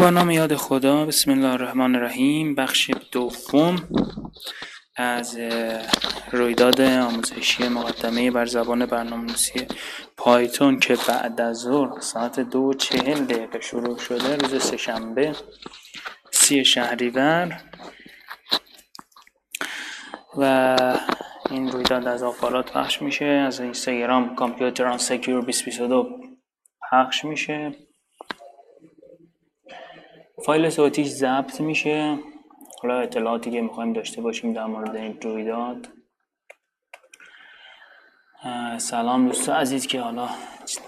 با نام یاد خدا بسم الله الرحمن الرحیم. بخش دوم از رویداد آموزشی مقدمه بر زبان برنامه‌نویسی پایتون که بعد از ظهر ساعت دو چهل دقیقه شروع شده روز سهشنبه سی شهریور. و این رویداد از آپارات پخش میشه از اینستاگرام کامپیوتر آن سکیور 2022 پخش میشه. فایل صوتیش ضبط میشه. حالا اطلاعاتی که می‌خوایم داشته باشیم در مورد این رویداد. سلام دوست عزیز که حالا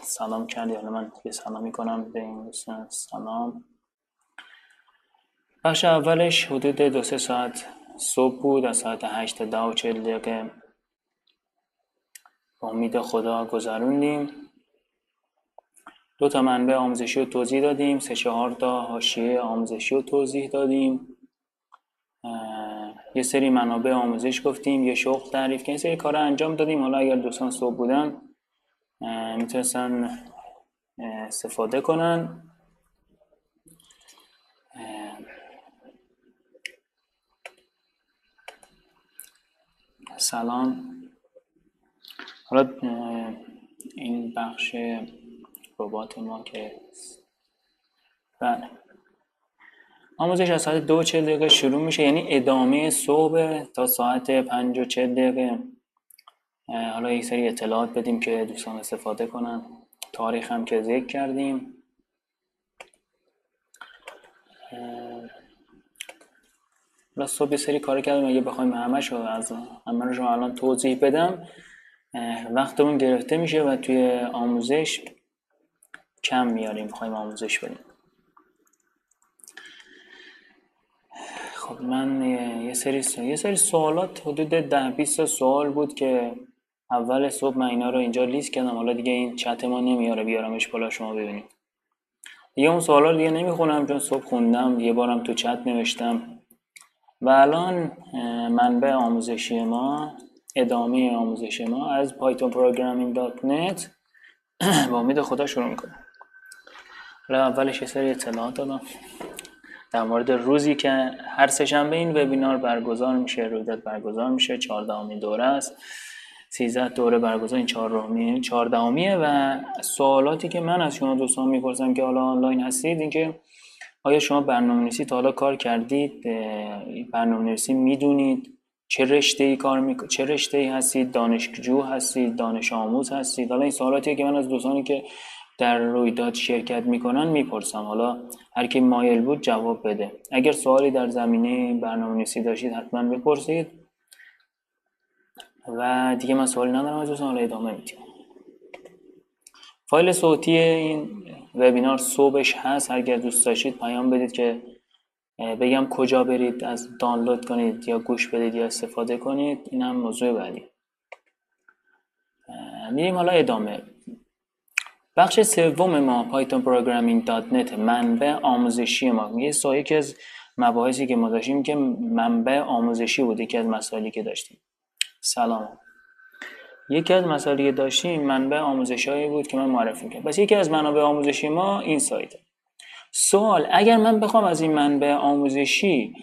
سلام کردی. حالا من یه سلام می‌کنم به این دوستان سلام. بخش اولش حدود دو سه ساعت صبح بود. از ساعت هشت تا ده و چل دقیقه. با امید خدا گذروندیم. دو تا منبع آموزشی رو توضیح دادیم. سه چهار تا حاشیه آموزشی رو توضیح دادیم. یه سری منابع آموزش گفتیم یه شغل تعریف که یه سری کار انجام دادیم. حالا اگر دوستان صبح بودن می‌تونستن استفاده کنن. سلام. حالا این بخش ربات ما که بله. آموزش از ساعت دو چل دقیقه شروع میشه یعنی ادامه صبح تا ساعت پنج و چل دقیقه. حالا یک سری اطلاعات بدیم که دوستان استفاده کنن. تاریخ هم که ذکر کردیم. حالا صبح سری کار کردیم اگه بخوایم همش از همه رو الان توضیح بدم. وقتمون گرفته میشه و توی آموزش کم میاریم می‌خوایم آموزش بدیم. خب من یه سری یه سری سوالات حدود ده 20 سوال بود که اول صبح من اینا رو اینجا لیست کردم. حالا دیگه این چت ما نمیاره بیارمش بالا شما ببینید. دیگه اون سوالا دیگه نمی‌خونم چون صبح خوندم یه بارم تو چت نوشتم. و الان منبع آموزشی ما ادامه آموزش ما از pythonprogramming.net با امید خدا شروع می‌کنم حالا اولش یه سری اطلاعات دادم. در مورد روزی که هر سهشنبه این وبینار برگزار میشه رویداد برگزار میشه چهاردهمین دوره است. 13 دوره برگزار این چهارمی چهاردهمیه و سوالاتی که من از شما دوستان می‌پرسم که حالا آنلاین هستید اینکه آیا شما برنامه‌نویسی تا حالا کار کردید؟ برنامه‌نویسی می‌دونید چه رشته ای کار می... چه رشته ای هستید؟ دانشجو هستید؟ دانش آموز هستید؟ حالا این سوالاتیه که من از دوستانی که در رویداد شرکت می‌کنن می‌پرسم. حالا هر کی مایل بود جواب بده. اگر سوالی در زمینه برنامه نویسی داشتید حتما بپرسید و دیگه من سوالی ندارم از حالا ادامه میدیم. فایل صوتی این وبینار صبحش هست. اگر دوست داشتید پیام بدید که بگم کجا برید از دانلود کنید یا گوش بدید یا استفاده کنید. این هم موضوع بعدی. میریم حالا ادامه. بخش سوم ما پایتون programming.net منبع آموزشی ما. یه سایه که از مباحثی که ما داشتیم که منبع آموزشی بود یکی از مسائلی که داشتیم. سلام. یکی از مسائلی که داشتیم منبع آموزشی بود که من معرفی کردم پس یکی از منابع آموزشی ما این سایت. سوال اگر من بخوام از این منبع آموزشی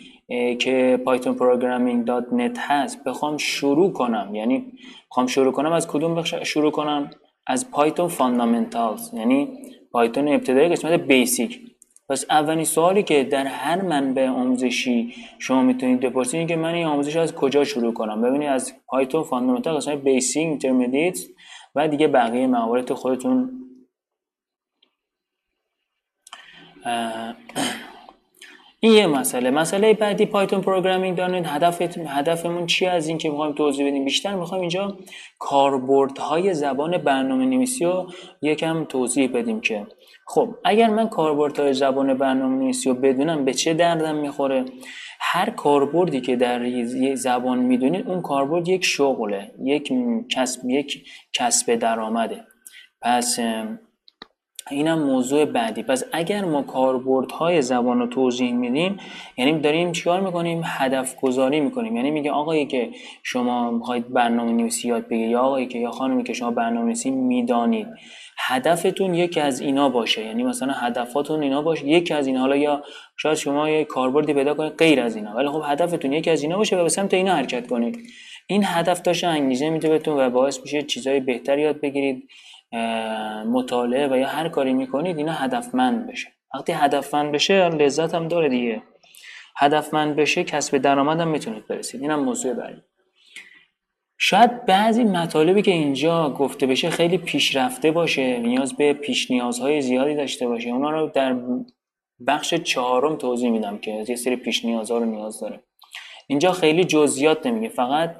که pythonprogramming.net هست بخوام شروع کنم یعنی بخوام شروع کنم از کدوم بخش شروع کنم؟ از Python Fundamentals یعنی پایتون ابتدایی قسمت basic پس اولین سوالی که در هر منبع آموزشی شما می‌تونید بپرسید که من این آموزش از کجا شروع کنم؟ ببینید از Python Fundamental قسمت basic intermediate و دیگه بقیه موارد خودتون. این یه مسئله. مسئله بعدی Python Programming دارید هدف هدفمون چی از این که می‌خوایم توضیح بدیم بیشتر؟ می‌خوایم اینجا کاربردهای زبان برنامه نویسی رو یکم توضیح بدیم که خب اگر من کاربردهای زبان برنامه نویسی رو بدونم به چه دردم می‌خوره؟ هر کاربردی که در زبان می‌دونید اون کاربرد یک شغله یک کسب یک کسب درآمده. پس اینم موضوع بعدی. پس اگر ما کاربردهای زبان رو توضیح میدیم یعنی داریم چیکار می‌کنیم؟ هدف گذاری می‌کنیم. یعنی میگه آقایی که شما می‌خواید برنامه نویسی یاد بگیرید یا آقایی که یا خانمی که شما برنامه نویسی می‌دانید. هدفتون یکی از اینا باشه. یعنی مثلا هدفاتون اینا باشه. یکی از اینا. حالا یا شاید شما یه کاربردی پیدا کنید غیر از اینا. ولی خب هدفتون یکی از اینا باشه و به سمت اینا حرکت کنید. این هدف داشته انگیزه میده بهتون و باعث میشه چیزای بهتری یاد بگیرید. مطالعه و یا هر کاری می‌کنید اینا هدفمند بشه. وقتی هدفمند بشه لذت هم داره دیگه. هدفمند بشه کسب درآمد هم می‌تونید برسید. اینم موضوع بعدی. شاید بعضی مطالبی که اینجا گفته بشه خیلی پیشرفته باشه نیاز به پیش نیازهای زیادی داشته باشه. اونا رو در بخش چهارم توضیح میدم که یه سری پیش نیازها رو نیاز داره. اینجا خیلی جزئیات نمیگه فقط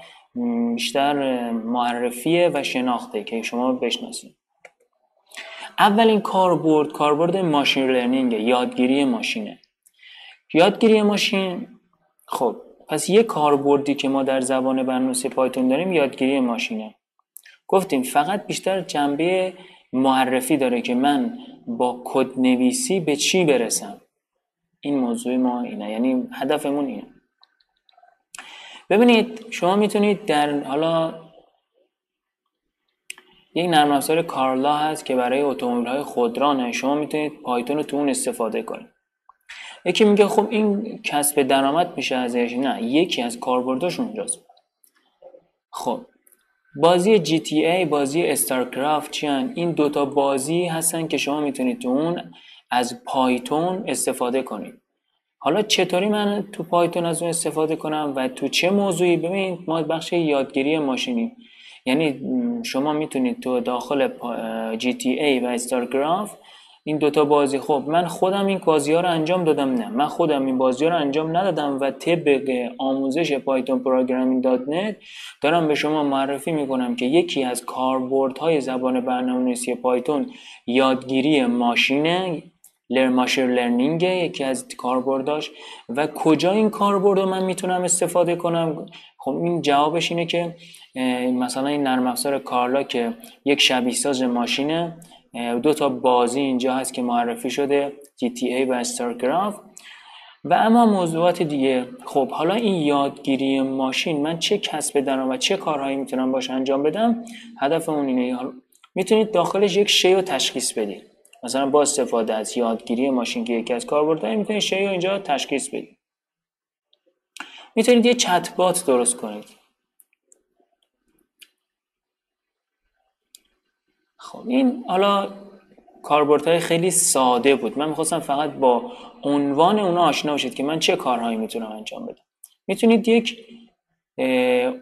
بیشتر معرفیه و شناخته که شما بشناسید. اولین کاربرد کاربرد ماشین لرنینگ یادگیری ماشینه. یادگیری ماشین خب پس یه کاربردی که ما در زبان برنامه‌نویسی پایتون داریم یادگیری ماشینه. گفتیم فقط بیشتر جنبه معرفی داره که من با کد نویسی به چی برسم. این موضوع ما اینه یعنی هدفمون اینه. ببینید شما می‌تونید در حالا یک نرم افزار کارلا هست که برای اتومبیل های خودرانه شما می‌تونید پایتون رو تو اون استفاده کنید. یکی میگه خب این کسب درآمد میشه ازش؟ نه یکی از کاربرداش اونجاست. خب بازی GTA بازی StarCraft چیان این دوتا بازی هستن که شما می‌تونید تو اون از پایتون استفاده کنید. حالا چطوری من تو پایتون از اون استفاده کنم و تو چه موضوعی؟ ببینید ما بخش یادگیری ماشینی یعنی شما می‌تونید تو داخل GTA و StarCraft این دوتا بازی خب من خودم این بازی ها رو انجام دادم نه. من خودم این بازی ها رو انجام ندادم و طبق آموزش Python Programming dot net دارم به شما معرفی می‌کنم که یکی از کاربردهای زبان برنامه‌نویسی پایتون یادگیری ماشینه لر ماشین لرنینگ یکی از کاربرداش. و کجا این کاربرد رو من می‌تونم استفاده کنم؟ خب این جوابش اینه که مثلا این نرم افزار کارلا که یک شبیه ساز ماشینه دو تا بازی اینجا هست که معرفی شده GTA و استارکرافت. و اما موضوعات دیگه. خب حالا این یادگیری ماشین من چه کسب دارم و چه کارهایی می‌تونم باش انجام بدم؟ هدف اون اینه. می‌تونید داخلش یک شی رو تشخیص بدید. مثلا با استفاده از یادگیری ماشین که یکی از کاربردهای می‌تونید شی رو اینجا تشخیص بدید. می‌تونید یه چت بات درست کنید. خب این حالا کاربردهای خیلی ساده بود. من می‌خواستم فقط با عنوان اونا آشنا باشید که من چه کارهایی می‌تونم انجام بدم. می‌تونید یک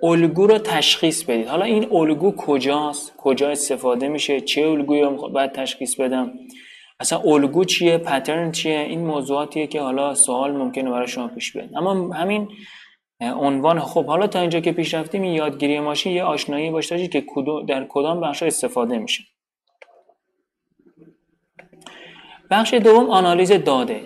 الگو رو تشخیص بدید. حالا این الگو کجاست؟ کجا استفاده میشه؟ چه الگویی رو باید تشخیص بدم؟ اصلا الگو چیه؟ پترن چیه؟ این موضوعاتیه که حالا سوال ممکنه برای شما پیش بیاد. اما همین عنوان. خب حالا تا اینجا که پیش رفتیم یادگیری ماشین یه آشنایی باش که در کدام بخش استفاده میشه. بخش دوم آنالیز داده.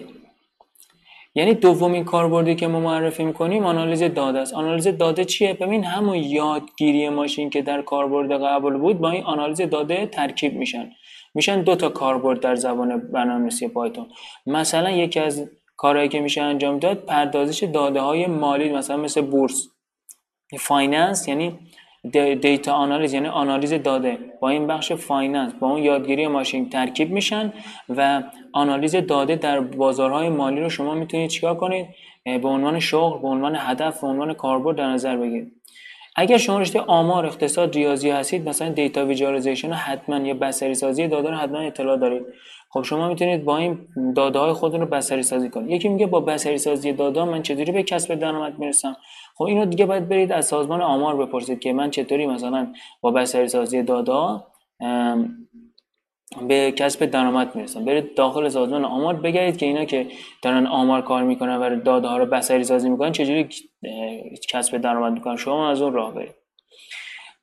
یعنی دومین کاربردی که ما معرفی می‌کنیم آنالیز داده است. آنالیز داده چیه؟ ببین همون یادگیری ماشین که در کاربرد قبل بود با این آنالیز داده ترکیب میشن. میشن دو تا کاربرد در زبان برنامه‌نویسی پایتون. مثلا یکی از کارهایی که میشه انجام داد پردازش داده های مالی مثلا مثل بورس. finance یعنی data analysis یعنی آنالیز داده. با این بخش finance با اون یادگیری ماشین ترکیب میشن و آنالیز داده در بازارهای مالی رو شما می‌تونید چیکار کنید؟ به عنوان شغل به عنوان هدف به عنوان کاربرد در نظر بگیرید. اگر شما رشته آمار اقتصاد ریاضی هستید مثلا data visualization حتما یا بصری سازی داده رو حتما اطلاع دارید. خب شما می‌تونید با این داده های خودتون رو بصری سازی کنید. یکی میگه با بصری سازی داده من چطوری به کسب درآمد می‌رسم؟ خب اینو دیگه باید برید از سازمان آمار بپرسید که من چطوری مثلا با بصری سازی داده به کسب درآمد می‌رسم. برید داخل سازمان آمار بگردید که اینا که دارن آمار کار می‌کنن و داده ها رو بصری سازی می‌کنن چجوری کسب درآمد می‌کنن؟ شما از اون راه برید.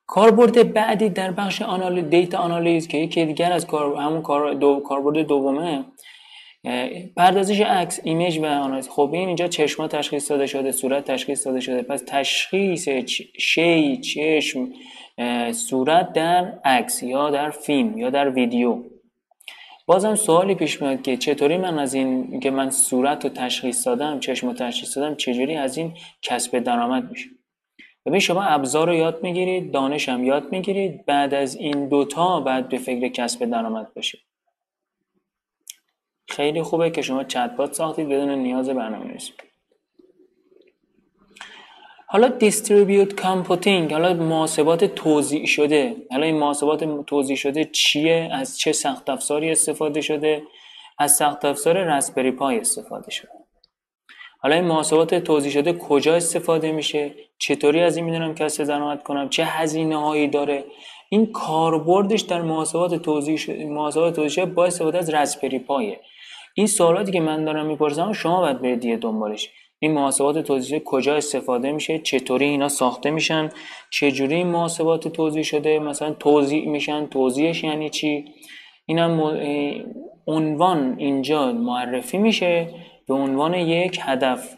کاربرد بعدی در بخش آنالیز دیتا آنالیز که یکی دیگر از کار همون کار دو کاربرد دومه پردازش عکس ایمیج و آنالیز. خب این اینجا چشما تشخیص داده شده صورت تشخیص داده شده. پس تشخیص شی چشم صورت در عکس یا در فیلم یا در ویدیو. بازم سوالی پیش میاد که چطوری من از این که من صورت رو تشخیص دادم چشم رو تشخیص دادم چجوری از این کسب درآمد میشه؟ ببین شما ابزار رو یاد می‌گیرید دانش هم یاد می‌گیرید بعد از این دوتا بعد به فکر کسب درآمد باشید. خیلی خوبه که شما چتبات ساختید بدون نیاز برنامه نویسی حالا distributed computing حالا محاسبات توزیع شده. حالا این محاسبات توزیع شده چیه؟ از چه سخت افزاری استفاده شده؟ از سخت افزار Raspberry Pi استفاده شده. حالا این محاسبات توزیع شده کجا استفاده میشه؟ چطوری از این می‌دونم کسب درآمد کنم؟ چه هزینه هایی داره؟ این کاربردش در محاسبات توزیع شده محاسبات توزیع شده با استفاده از Raspberry Pi ه این سوالاتی که من دارم می‌پرسم شما باید برید دنبالش. این محاسبات توضیح کجا استفاده میشه؟ چطوری اینا ساخته میشن؟ چجوری این محاسبات توضیح شده؟ مثلا توضیح میشن توضیحش یعنی چی؟ اینم عنوان اینجا معرفی میشه. به عنوان یک هدف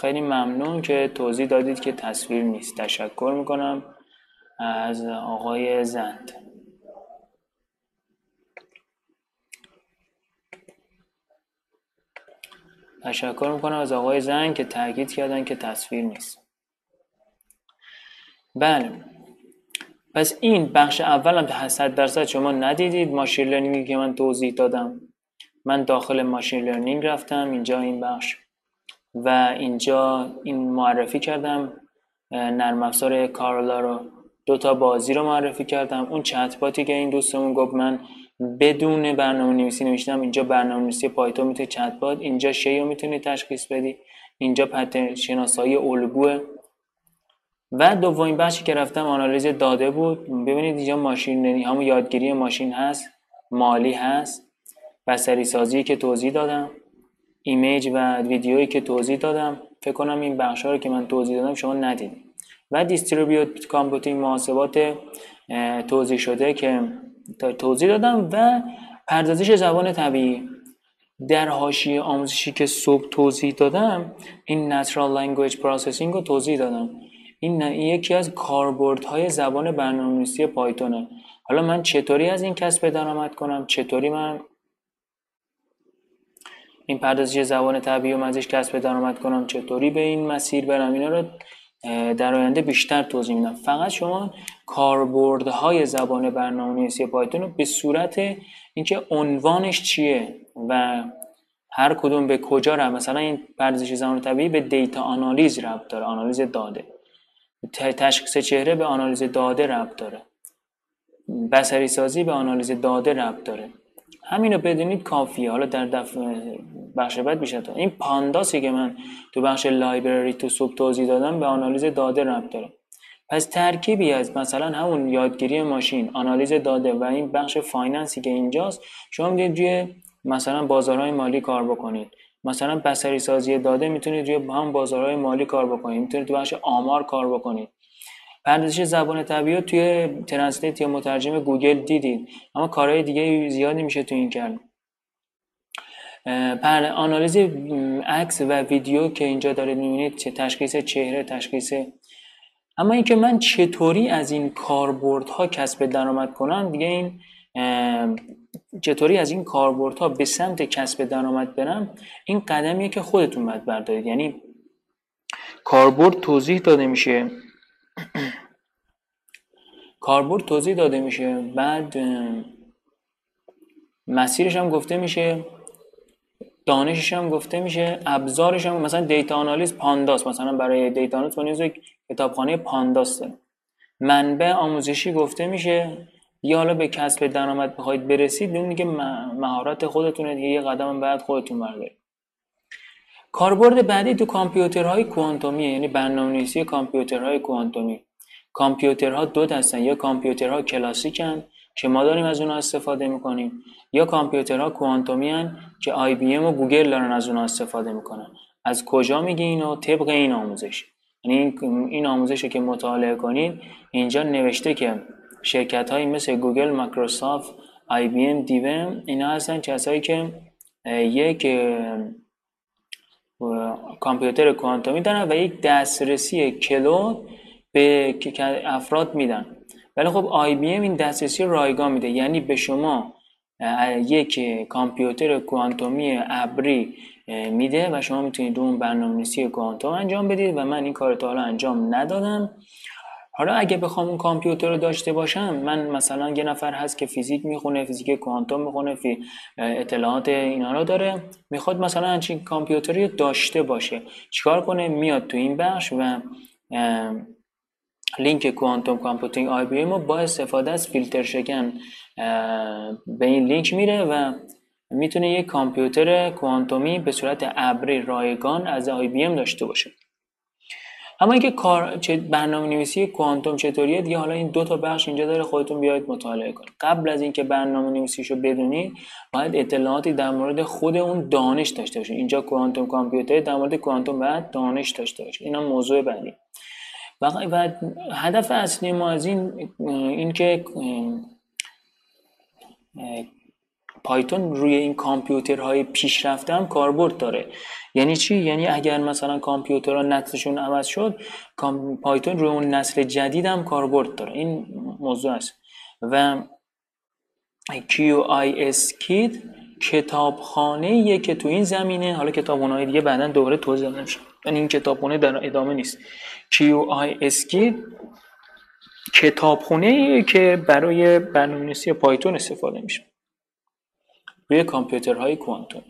خیلی ممنون که توضیح دادید که تصویر نیست. تشکر می‌کنم از آقای زند. تشکر می‌کنم از آقای زند که تاکید کردن که تصویر نیست. بله. پس این بخش اولم تا 100 درصد شما ندیدید. ماشین لرنینگی که من توضیح دادم. من داخل ماشین لرنینگ رفتم. اینجا این بخش. و اینجا این معرفی کردم نرم افزار کارلا رو. دو تا بازی رو معرفی کردم. اون چت باتی که این دوستمون گفت من بدون برنامه نویسی نوشتم اینجا برنامه نویسی پایتون می‌تونی چت بات اینجا شی رو می‌تونی تشخیص بدی اینجا پترن شناسایی الگوه. و دومین بخشی که رفتم آنالیز داده بود. ببینید اینجا ماشین همون یادگیری ماشین هست مالی هست بصری سازی که توضیح دادم. image و ویدیویی که توضیح دادم فکر کنم این بخش رو که من توضیح دادم شما ندیدید و distributed computing محاسبات توزیع شده که توضیح دادم و پردازش زبان طبیعی. در حاشیه آموزشی که صبح توضیح دادم این Natural Language Processing رو توضیح دادم. این یکی از کاربردهای زبان برنامه‌نویسی پایتونه. حالا من چطوری از این کسب درآمد کنم؟ چطوری من این پردازش زبان طبیعی و ازش کسب درآمد کنم چطوری به این مسیر برم؟ اینا رو در آینده بیشتر توضیح میدم. فقط شما کاربردهای زبان برنامه‌نویسی پایتون رو به صورت اینکه عنوانش چیه و هر کدوم به کجا رفت مثلا این پردازش زبان طبیعی به دیتا آنالیز ربط داره آنالیز داده. تشخیص چهره به آنالیز داده ربط داره. بصری سازی به آنالیز داده ربط داره. همینو بدونید کافیه. حالا در دفعه بخش بعد بیشتر این Pandas ی که من تو بخش library تو صبح توضیح دادم به آنالیز داده ربط داره. پس ترکیبی از مثلا همون یادگیری ماشین آنالیز داده و این بخش finance ی که اینجاست شما می‌تونید روی مثلا بازارهای مالی کار بکنید. مثلا بصری سازی داده می‌تونید روی هم بازارهای مالی کار بکنید. می‌تونید تو بخش آمار کار بکنید. پردازش زبان طبیعی توی translate یا مترجم گوگل دیدید اما کارهای دیگه زیادی میشه تو این کرد پر آنالیز عکس و ویدیو که اینجا دارید می‌بینید چه تشخیص چهره تشخیص. اما اینکه من چطوری از این کاربردها کسب درآمد کنم دیگه این چطوری از این کاربردها به سمت کسب درآمد برم این قدمیه که خودتون باید بردارید. یعنی کاربرد توضیح داده میشه کاربرد توضیح داده میشه. بعد مسیرش هم گفته میشه دانشش هم گفته میشه ابزارش هم مثلا data analyze Pandas مثلا برای data analyze نیاز کتابخانه Pandas منبع آموزشی گفته میشه یا حالا به کسب درآمد بخواید برسید اون دیگه مهارت خودتونه دیگه یه قدم بعد خودتون بردارید. کاربرد بعدی تو کامپیوترهای کوانتومی یعنی برنامه‌نویسی کامپیوترهای کوانتومی. کامپیوترها دو دستن یا کامپیوترها کلاسیکن که ما داریم از اونها استفاده می‌کنیم یا کامپیوترها کوانتومی هن که IBM و گوگل دارن از اونها استفاده می‌کنن. از کجا میگی اینو؟ طبق این آموزش. یعنی این آموزش رو که مطالعه کنید اینجا نوشته که شرکت هایی مثل گوگل مایکروسافت IBM دیوم اینا هستن کسایی که یک کامپیوتر کوانتومی دارن و یک دسترسی کلود به افراد میدن. ولی خب آی بی ام این دسترسی رایگان میده. یعنی به شما یک کامپیوتر کوانتومی ابری میده و شما می‌تونید اون برنامه‌نویسی کوانتوم انجام بدید و من این کار تا حالا انجام ندادم. حالا اگه بخوام اون کامپیوتر رو داشته باشم من مثلا یه نفر هست که فیزیک می‌خونه فیزیک کوانتوم می‌خونه فی اطلاعات اینا رو داره می‌خواد مثلا همچین کامپیوتری داشته باشه. چیکار کنه؟ میاد تو این بخش و لینک quantum computing IBM ما با استفاده از فیلتر شکن به این لینک میره و می‌تونه یک کامپیوتر کوانتومی به صورت ابری رایگان از IBM داشته باشه. اما اینکه کار برنامه نویسی کوانتوم چطوریه دیگه حالا این دو تا بخش اینجا داره خودتون بیاید مطالعه کنید. قبل از اینکه برنامه نویسیشو بدونید باید اطلاعاتی در مورد خود اون دانش داشته باشید اینجا کوانتوم کامپیوتر در مورد کوانتوم باید دانش داشته باشید اینا موضوع بعدی. و هدف اصلی ما از این اینکه پایتون روی این کامپیوترهای پیشرفته هم کاربرد داره. یعنی چی؟ یعنی اگر مثلا کامپیوترها نسلشون عوض شد پایتون روی اون نسل جدید هم کاربرد داره. این موضوع است. و QIS Kit کتابخانه که تو این زمینه. حالا کتابخانه های دیگه بعدا دوباره توضیح نمیشه یعنی این کتابخانه در ادامه نیست. QIS Kit کتابخونه که برای برنامه‌نویسی پایتون استفاده میشه. روی کامپیوترهای کوانتوم.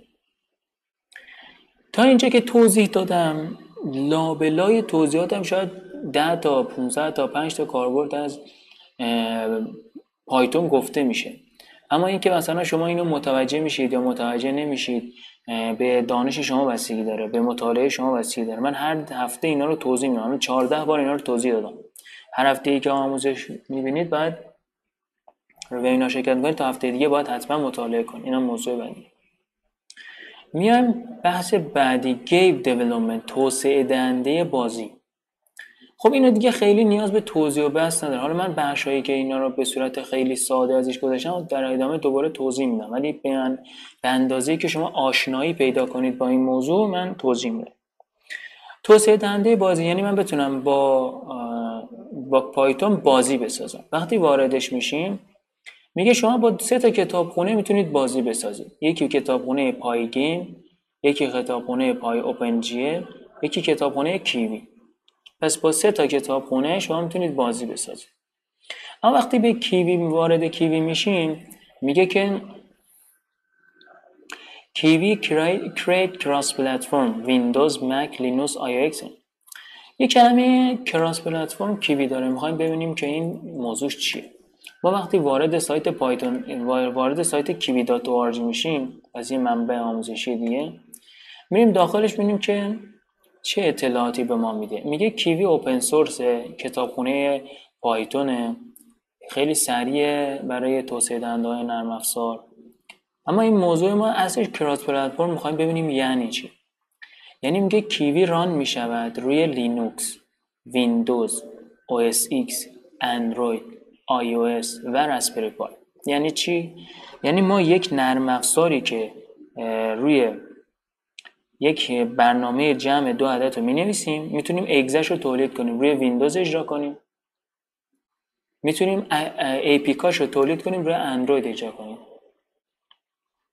تا اینجا که توضیح دادم لابلای توضیحاتم شاید 10 تا 15 تا 5 تا کاربرد از پایتون گفته میشه. اما اینکه مثلا شما اینو متوجه میشید یا متوجه نمیشید به دانش شما بستگی داره به مطالعه شما بستگی داره. من هر هفته اینا رو توضیح میدم. 14 بار اینا رو توضیح دادم. هر هفته ای که آموزش می‌بینید بعد رو اینا شرکت کنید تا هفته دیگه باید حتما مطالعه کنید اینا موضوع بعدی. میایم بحث بعدی. گیم دیولپمنت توسعه دهنده بازی. خب اینو دیگه خیلی نیاز به توضیح و بحث نداره. حالا من بخشایی که اینا رو به صورت خیلی ساده ازش گذاشتم در ادامه دوباره توضیح میدم. ولی به اندازه که شما آشنایی پیدا کنید با این موضوع من توضیح میدم. توسعه دهنده بازی. یعنی من بتونم با با پایتون بازی بسازم. وقتی واردش میشیم میگه شما با سه تا کتابخونه می‌تونید بازی بسازید. یکی کتابخونه پای گیم یکی کتابخونه PyOpenGL یکی کتابخونه Kivy. پس با سه تا کتابخونه شما می‌تونید بازی بسازید. اما وقتی به کیوی وارد کیوی میشیم میگه که Kivy create cross platform ویندوز مک لینوکس آی ایکس یه کلمه cross platform Kivy داره. می‌خوایم ببینیم که این موضوع چیه. ما وقتی وارد سایت پایتون وارد سایت Kivy dot میشیم از یه منبع آموزشی دیگه میریم داخلش ببینیم که چه اطلاعاتی به ما میده. میگه Kivy open source کتابخونه پایتونه خیلی سریع برای توسعه دهنده های نرم افزار. اما این موضوع ما اصلش cross platform می‌خوایم ببینیم یعنی چی. یعنی میگه Kivy run می‌شود روی لینوکس ویندوز OS X اندروید. iOS و Raspberry Pi یعنی چی؟ یعنی ما یک نرم افزاری که روی یک برنامه جمع دو عدد رو می نویسیم می‌تونیم exe ش رو تولید کنیم روی ویندوز اجرا کنیم. می‌تونیم apk اش رو تولید کنیم روی اندروید اجرا کنیم.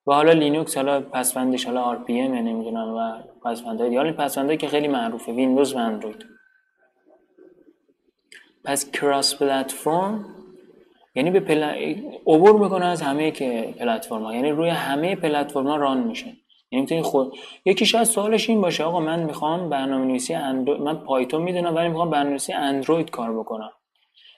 و حالا لینوکس حالا پسوندش حالا RPM نمی‌دونم و پسوندهای حالا پسوندهایی که خیلی معروفه ویندوز و اندروید پس کراس پلتفرم یعنی به پل... عبور می‌کنه از همه که پلتفرم ها یعنی روی همه پلتفرم ها ران میشه یعنی می‌تونی خود یکی شاید سوالش این باشه آقا من می‌خوام برنامه نویسی اندرو... من پایتون می‌دونم ولی می‌خوام برنامه نویسی اندروید کار بکنم.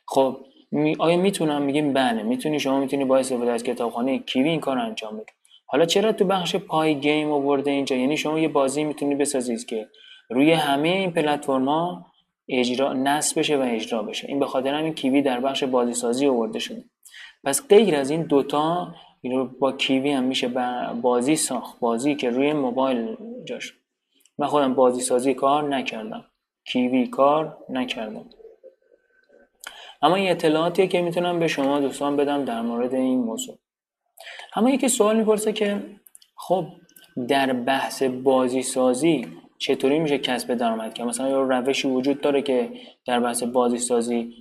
خب می... آیا می‌تونم؟ میگیم بله می‌تونی. شما می‌تونی با استفاده از کتابخانه کیوی این کار انجام بدی. حالا چرا تو بخش پای گیم آورده اینجا؟ یعنی شما یه بازی می‌تونی بسازید که روی همه این پلتفرم اجرا نصب بشه و اجرا بشه. این به خاطر همین کیوی در بخش بازی سازی آورده شده. پس غیر از این دوتا با کیوی هم میشه بازی ساخت بازی که روی موبایل جاش. من خودم بازی سازی کار نکردم. کیوی کار نکردم. اما این اطلاعاتیه که می‌تونم به شما دوستان بدم در مورد این موضوع. اما یکی سوال می‌پرسه که خب در بحث بازی سازی چطوری میشه کسب درآمد کرد؟ مثلا یه روشی وجود داره که در بحث بازی سازی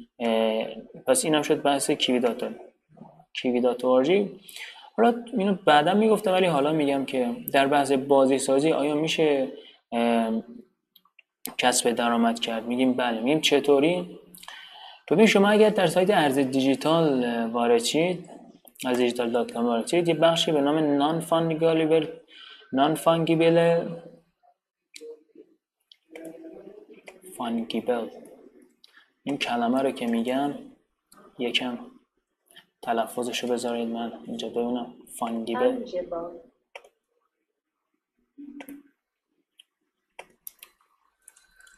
پس اینم شد بحث کیوی داتا. کیوی داتا حالا اینو بعدا می‌گفتم ولی حالا میگم که در بحث بازی سازی آیا میشه کسب درآمد کرد؟ میگیم بله. میگیم چطوری؟ ببین شما اگر در سایت ارز دیجیتال وارد شید از دیجیتال dot com وارد شید یه بخشی به نام non-fungible non-fungible fungible این کلمه رو که میگم یکم تلفظشو بذارید من اینجا ببینم. fungible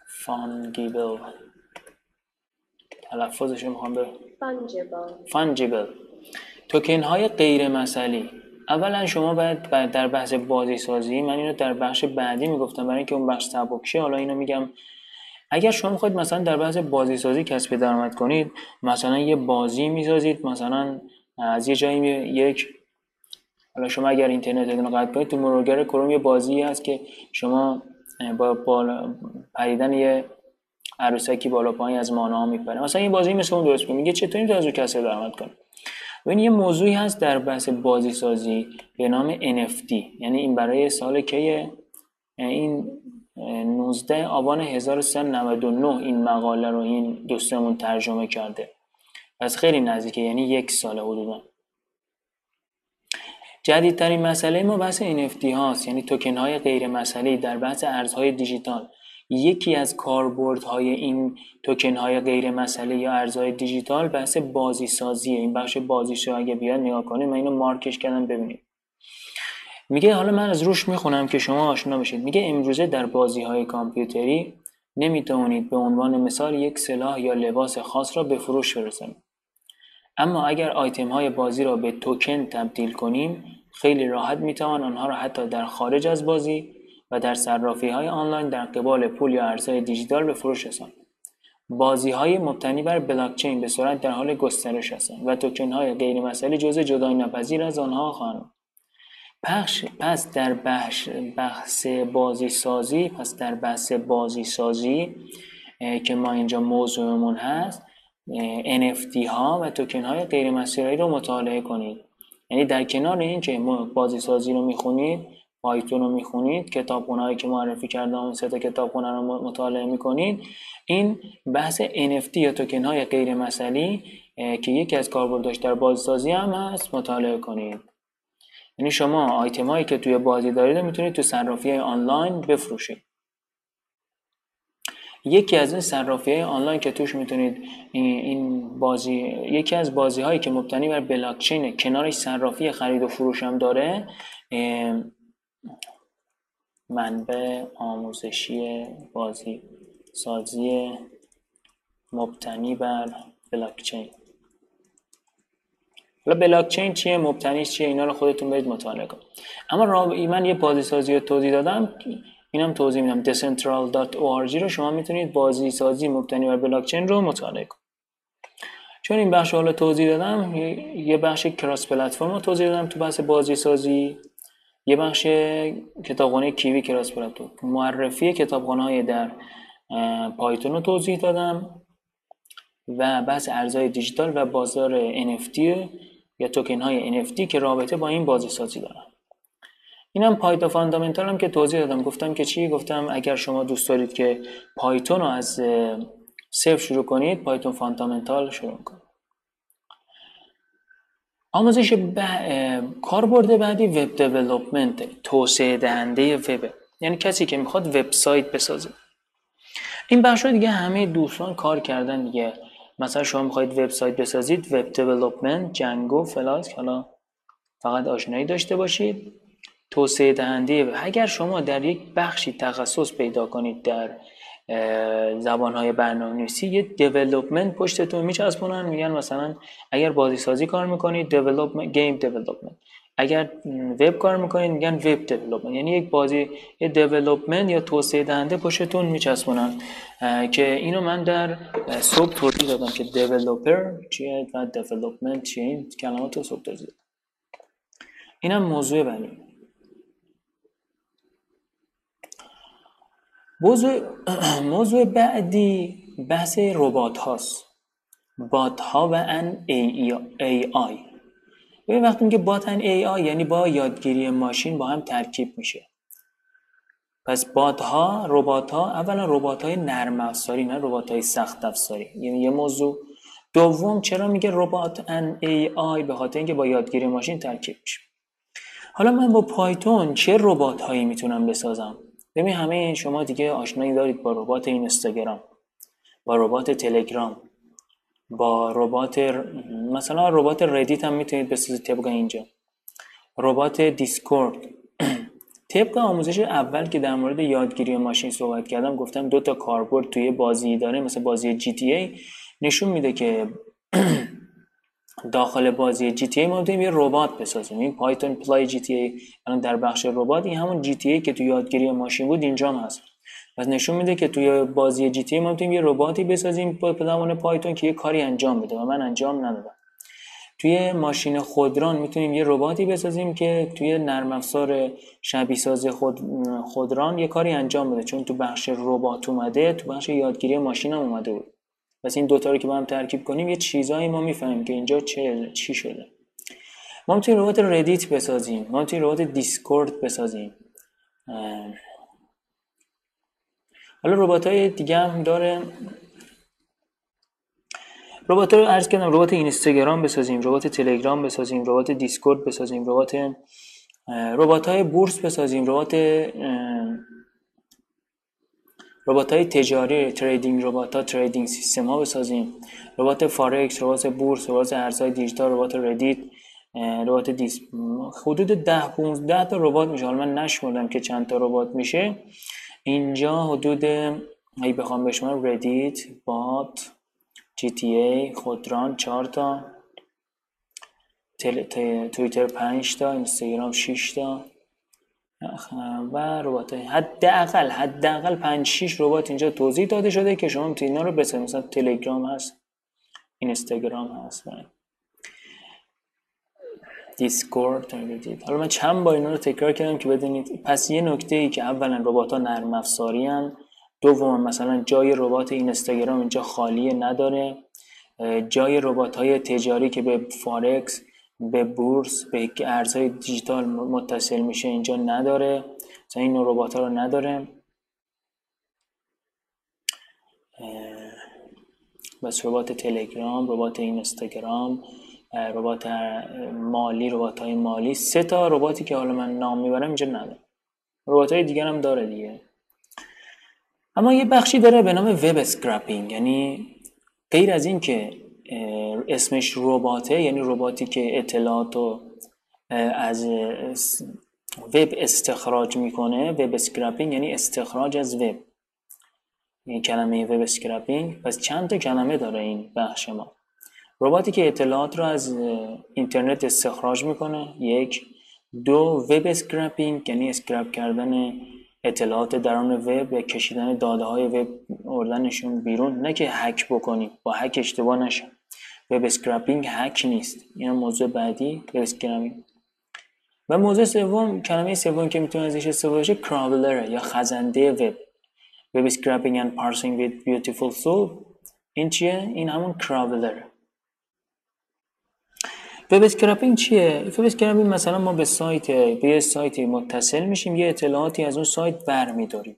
fungible تلفظش می‌خوام به فانجیبل توکن های غیر مسئلی. اولا شما باید در بحث بازی سازی من اینو در بخش بعدی می‌گفتم. برای اینکه اون بخش سبک حالا اینو میگم اگر شما می‌خواید مثلا در بحث بازی سازی کسب درآمد کنید مثلا یه بازی می‌سازید مثلا از یه جایی یک حالا شما اگر اینترنتتون رو قطع کنید تو مرورگر کروم یه بازی هست که شما با بالا پریدن یه عروسکی بالا پایین از مانا میپره. مثلا این بازی مثل اون درست کنید میگه چطوری تو از رو کسب درآمد کنی؟ و این یه موضوعی هست در بحث بازی سازی به نام NFT یعنی این برای سال که این 19 آبان 1399 این مقاله رو این دوستمون ترجمه کرده. پس خیلی نزدیکه یعنی یک سال حدودا. جدیدترین مسئله ما بحث NFT هاست یعنی توکن های غیر مسئله در بحث ارزهای دیجیتال. یکی از کاربردهای این توکن های غیر مسئله یا ارزهای دیجیتال بحث بازی سازیه این بخش بازی اگه بیاد نگاه کنید من اینو مارکش کردم ببینید. میگه حالا من از روش می‌خونم که شما آشنا بشید میگه امروزه در بازی های کامپیوتری نمی‌توانید به عنوان مثال یک سلاح یا لباس خاص را به فروش برسانید. اما اگر آیتم های بازی را به توکن تبدیل کنیم خیلی راحت می‌توان آنها را حتی در خارج از بازی و در صرافی های آنلاین در قبال پول یا ارزهای دیجیتال به فروش رساند. بازی های مبتنی بر بلاکچین به صورت در حال گسترش هستند و توکن های غیر مسئله جزء جدای نپذیر از آنها خواهند پس در بحث, بازی سازی پس در بحث بازی سازی که ما اینجا موضوعمون هست NFT ها و توکن های غیر مسیرایی رو مطالعه کنید. یعنی در کنار این که بازی سازی رو می‌خونید پایتون رو می‌خونید کتابخونهایی که معرفی کردم اون سه تا کتابخونه رو مطالعه می‌کنید این بحث NFT یا توکن های غیر مسئلی که یکی از کاربرداش در بازسازی هم هست مطالعه کنید. یعنی شما آیتم هایی که توی بازی دارید می‌تونید تو صرافی آنلاین بفروشید. یکی از این صرافی های آنلاین که توش می‌تونید این بازی یکی از بازی هایی که مبتنی بر بلاکچین کنارش صرافی خرید و فروش هم داره منبع آموزشی بازی سازی مبتنی بر بلاکچین. حالا بلاکچین چیه مبتنیش چیه اینا رو خودتون برید مطالعه کن اما من یه بازی سازی رو توضیح دادم اینم توضیح میدم decentral.org رو شما می‌تونید بازی سازی مبتنی بر بلاکچین رو مطالعه کنید. چون این بخش حالا توضیح دادم یه بخش کراس پلتفرم رو توضیح دادم تو بحث بازی سازی یه بخش کتابخانه کیوی کراس پلتفرم معرفی کتابخانه های در پایتون رو توضیح دادم. و بحث ارزهای دیجیتال و بازار NFT یا توکن های NFT که رابطه با این بازی سازی دارن. اینم Python fundamental هم که توضیح دادم. گفتم که چی؟ گفتم اگر شما دوست دارید که پایتون رو از صفر شروع کنید Python fundamental شروع کنید آموزش ب... کاربرد بعدی web development توسعه دهنده وب. یعنی کسی که می‌خواد وبسایت بسازه. این بخش دیگه همه دوستان کار کردن دیگه. مثلا شما می‌خواید وبسایت بسازید web development Django Flask حالا فقط آشنایی داشته باشید. توسعه دهنده. اگر شما در یک بخشی تخصص پیدا کنید در زبان های برنامه نویسی یه development پشتتون میچسبونن میگن مثلا اگر بازی سازی کار می‌کنید development game development. اگر وب کار می‌کنید میگن web development یعنی یک بازی یه development یا توسعه دهنده پشتتون میچسبونن. که اینو من در صبح توضیح دادم که developer چیه و development چیه. این کلمات رو صبح توضیح اینم موضوع بعدی. موضوع, موضوع بعدی بحث ربات هاست بات ها و ان ای, ای آی ببین وقتی میگه بات ان ای آی یعنی با یادگیری ماشین با هم ترکیب میشه. پس بات ها ربات ها اولا ربات های نرم افزاری نه ربات های سخت افزاری. یعنی یه موضوع. دوم چرا میگه ربات and AI به خاطر اینکه با یادگیری ماشین ترکیب میشه. حالا من با پایتون چه ربات هایی می‌تونم بسازم؟ ببین همه شما دیگه آشنایی دارید با ربات اینستاگرام با ربات تلگرام. با ربات مثلا ربات Reddit هم می‌تونید بسازید طبق اینجا. ربات Discord. طبق آموزش اول که در مورد یادگیری ماشین صحبت کردم گفتم دو تا کاربرد توی بازی داره مثل بازی GTA. نشون میده که داخل بازی جی تی ای ما یه ربات بسازیم. این پایتون پلای جی تی ای. الان در بخش ربات این همون جی تی ای که تو یادگیری ماشین بود اینجا هست. پس نشون میده که توی بازی جی تی ما می‌تونیم یه رباتی بسازیم با زمان پایتون که یه کاری انجام بده و من انجام ندادم. توی ماشین خودران می‌تونیم یه رباتی بسازیم که توی نرم افزار شبیه ساز خود خودران یه کاری انجام بده. چون تو بخش ربات اومده تو بخش یادگیری ماشین هم اومده بود. پس این دوتا رو که با هم ترکیب کنیم یه چیزایی ما می‌فهمیم که اینجا چه چی شده. ما می‌تونیم ربات Reddit بسازیم. ما می‌تونیم ربات Discord بسازیم. حالا ربات های دیگه هم داره. ربات رو عرض کردم ربات اینستاگرام بسازیم ربات تلگرام بسازیم ربات Discord بسازیم ربات ربات های بورس بسازیم ربات ربات های تجاری trading ربات ها trading system ها بسازیم. ربات فارکس ربات بورس ربات ارزهای دیجیتال ربات Reddit ربات دیس حدود ده 15 تا ربات میشه. حالا من نشمردم که چند تا ربات میشه. اینجا حدود ای بخوام بشمارم Reddit bot GTA خودران 4 تا. توییتر 5 تا اینستاگرام 6 تا. و ربات حداقل حداقل 5 6 ربات اینجا توضیح داده شده که شما می‌تونید اینا رو بسازید. مثلا تلگرام هست اینستاگرام هست. دیسکورد حالا من چند بار اینا رو تکرار کردم که بدونید پس یه نکته ای که اولا ربات ها نرم افزاری دوم مثلا جای ربات اینستاگرام اینجا خالیه نداره. جای ربات های تجاری که به فارکس به بورس به ارزهای دیجیتال متصل میشه اینجا نداره. مثلا این ربات ها رو نداره. بس ربات تلگرام ربات اینستاگرام. ربات مالی ربات های مالی. سه تا رباتی که حالا من نام می‌برم اینجا نداره ربات های دیگر هم داره دیگه. اما یه بخشی داره به نام web scraping یعنی غیر از این که اسمش رباته یعنی رباتی که اطلاعات رو از وب استخراج می‌کنه. web scraping یعنی استخراج از وب. این کلمه web scraping پس چند تا کلمه داره این بخش ما. رباتی که اطلاعات رو از اینترنت استخراج می‌کنه یک. دو web scraping یعنی scrape کردن اطلاعات درون وب یا کشیدن داده های وب آوردنشون بیرون نه که هک بکنیم با هک اشتباه نشه. web scraping هک نیست. این موضوع بعدی web scraping. و موضوع سوم کلمه سوم که می‌تونه ازش استفاده بشه crawler یا خزنده وب web scraping and parsing with Beautiful Soup این چیه؟ این همون crawler web scraping چیه؟ web scraping مثلا ما به سایت به یه سایتی متصل میشیم یه اطلاعاتی از اون سایت برمیداریم.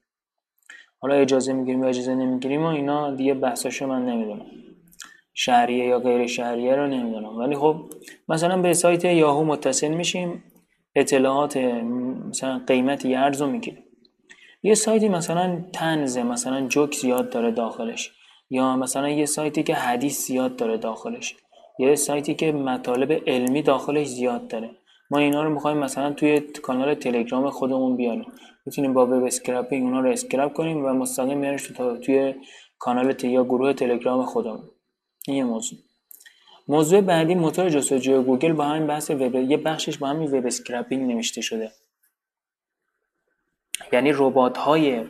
حالا اجازه می‌گیریم یا اجازه نمی‌گیریم و اینا دیگه بحثاشو من نمی‌دونم. شهریه یا غیر شهریه رو نمی‌دونم. ولی خب مثلا به سایت یاهو متصل میشیم اطلاعات مثلا قیمت یه ارز رو می‌گیریم. یه سایتی مثلا تنزه مثلا جوک زیاد داره داخلش. یا مثلا یه سایتی که حدیث زیاد داره داخلش. یه سایتی که مطالب علمی داخلش زیاد داره. ما اینا رو می‌خوایم مثلا توی کانال تلگرام خودمون بیاریم. می‌تونیم با web scraping اونا رو scrape کنیم و مستقیم میارش تو توی کانال یا گروه تلگرام خودمون. این یه موضوع. موضوع بعدی موتور جستجوی گوگل با همین بحث وب یه بخشش با همین web scraping نوشته شده. یعنی ربات های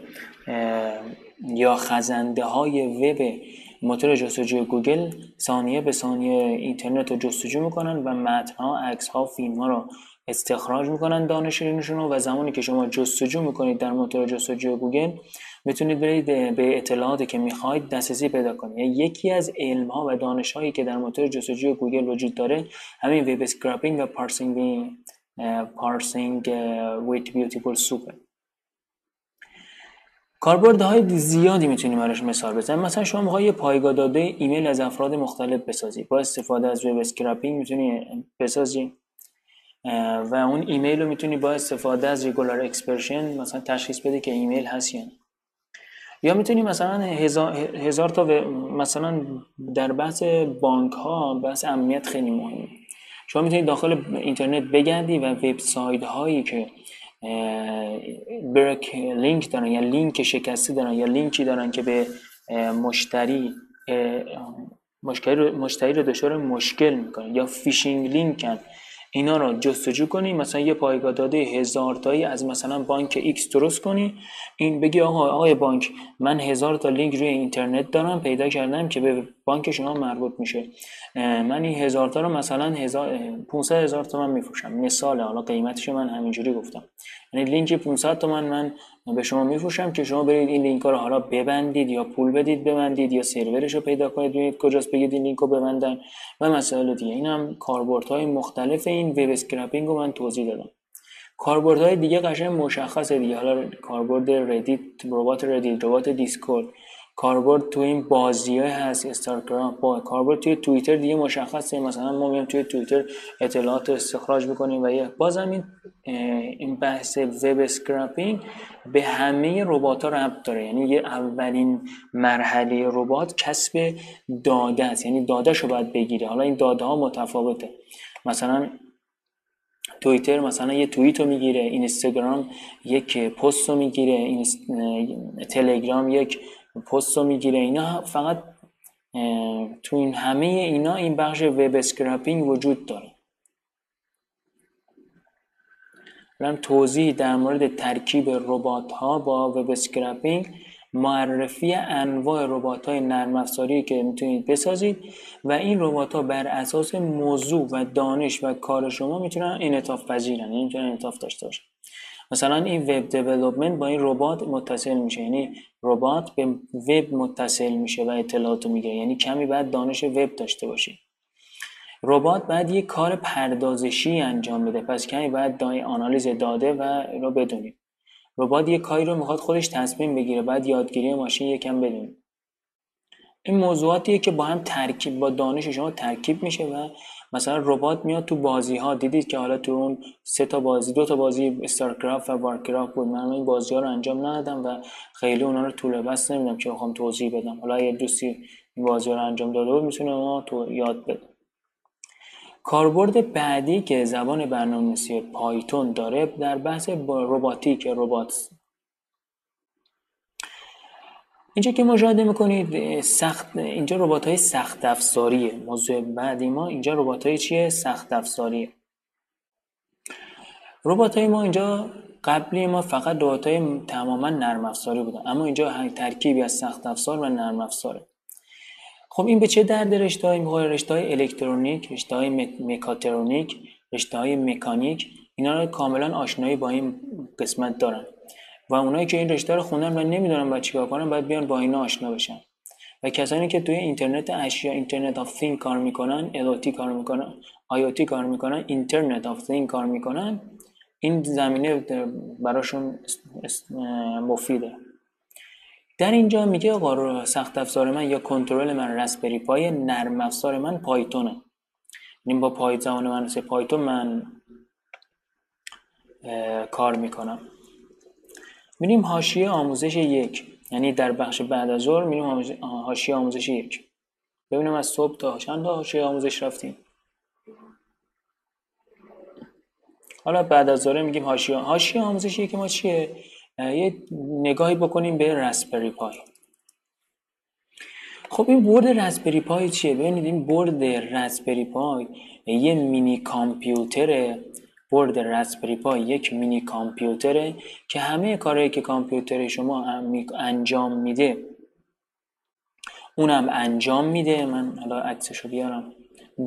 یا خزنده های وب موتور جستجوی گوگل ثانیه به ثانیه اینترنت رو جستجو می‌کنن و متنها عکسها فیلم ها رو استخراج می‌کنن دانشجویانشون رو و زمانی که شما جستجو می‌کنید در موتور جستجوی گوگل می‌تونید برید به اطلاعاتی که می‌خواید دسترسی پیدا کنید. یعنی یکی از علم ها و دانش هایی که در موتور جستجوی گوگل وجود داره همین web scraping و parsing parsing with Beautiful Soup کاربردهای زیادی می‌تونیم براش مثال بزنیم. مثلا شما می‌خوای یه پایگاه داده ایمیل از افراد مختلف بسازی. با استفاده از web scraping می‌تونی بسازی. و اون ایمیل رو می‌تونی با استفاده از regular expression مثلا تشخیص بده که ایمیل هست یا یا می‌تونی مثلا هزار, هزار تا مثلا در بحث بانک ها بحث امنیت خیلی مهمه. شما می‌تونید داخل اینترنت بگردی و وبسایت هایی که break link دارن یا لینک شکسته دارن یا لینکی دارن که به مشتری مشتری مشتری رو دچار مشکل می‌کنه یا فیشینگ لینکن اینا رو جستجو کنی مثلا یه پایگاه داده هزار تایی از مثلا بانک X درست کنی این بگی آقا آقای بانک من هزار تا لینک روی اینترنت دارم پیدا کردم که به بانک شما مربوط میشه. من این هزار تا رو مثلا هزار 500 هزار تومن میفروشم. مثال حالا قیمتش من همینجوری گفتم. یعنی لینک 500 تومن من به شما میفروشم که شما برید این لینک رو حالا ببندید یا پول بدید ببندید یا سرورش رو پیدا کنید. ببینید کجاست بگید این لینک رو ببندن. و مسائل دیگه. این هم های مختلف این web scraping رو من توضیح دادم. کاربردهای دیگه قشنگ مشخصه دیگه. حالا کاربرد ردیت ربات ردیت ربات دیسکورد کاربرد تو این بازی های هست استارکرافت با کاربرد توی توییتر دیگه مشخصه. مثلا ما میام توی توییتر اطلاعات استخراج می‌کنیم و یه بازم این این بحث web scraping به همه ربات ها ربط داره. یعنی یه اولین مرحله ربات کسب داده است. یعنی داده شو باید بگیره. حالا این داده ها متفاوته. مثلا توییتر مثلا یه توییت رو می‌گیره اینستاگرام یک پست رو می‌گیره تلگرام یک پست رو می‌گیره اینا فقط تو این همه اینا این بخش web scraping وجود داره. برم توضیح در مورد ترکیب ربات ها با web scraping معرفی انواع ربات های نرم افزاری که می‌تونید بسازید و این ربات ها بر اساس موضوع و دانش و کار شما می‌تونن انعطاف پذیرن یعنی می‌تونن انعطاف داشته باشن. مثلا این وب دیولپمنت با این ربات متصل میشه. یعنی ربات به وب متصل میشه و اطلاعاتو می‌گیره یعنی کمی بعد دانش وب داشته باشید ربات بعد یه کار پردازشی انجام بده. پس کمی بعد دای آنالیز داده و رو بدونید ربات یه کاری رو می‌خواد خودش تصمیم بگیره. بعد یادگیری ماشین یکم بدونید این موضوعاتیه که با هم ترکیب با دانش شما ترکیب میشه و مثلا ربات میاد تو بازی ها دیدید که حالا تو اون سه تا بازی دو تا بازی استارکرافت و وارکرافت بود. من این بازی ها رو انجام ندادم و خیلی اونا رو طول بس نمیدم که بخوام توضیح بدم. حالا یه دوستی این بازی ها رو انجام داده بود می‌تونه اونا تو یاد بده. کاربرد بعدی که زبان برنامه‌نویسی پایتون داره در بحث رباتیک ربات اینجا که مشاهده می‌کنید سخت اینجا ربات های سخت افزاریه. موضوع بعدی ما اینجا ربات های چیه؟ سخت افزاریه. ربات های ما اینجا قبلی ما فقط ربات های تماما نرم افزاری بودن. اما اینجا ترکیبی از سخت افزار و نرم افزاره. خب این به چه درد رشته های می‌خوره رشته های الکترونیک رشته های مکاترونیک رشته های مکانیک. اینا رو کاملا آشنایی با این قسمت دارن. و اونایی که این رشته رو خوندن و نمی‌دونن باید چیکار کنن باید بیان با اینا آشنا بشن. و کسانی که توی اینترنت اشیا Internet of thing کار می‌کنن IoT کار می‌کنن IoT کار می‌کنن Internet of thing کار می‌کنن این زمینه براشون مفیده. در اینجا میگه آقا سخت افزار من یا کنترل من رسپری پای نرم افزار من پایتونه یعنی با پایتون من پایتون من کار می‌کنم. میریم حاشیه آموزش یک یعنی در بخش بعد از ظهر میریم حاشیه آموزش یک. ببینم از صبح تا چند تا حاشیه آموزش رفتیم؟ حالا بعد از ظهر میگیم حاشیه. حاشیه آموزش یک ما چیه؟ یه نگاهی بکنیم به رسپری پای. خب این برد رسپری پای چیه؟ ببینید این برد رسپری پای یه مینی کامپیوتره. برد رسپری پای یک مینی کامپیوتره که همه کارهایی که کامپیوتر شما انجام میده اونم انجام میده. من حالا عکسشو بیارم.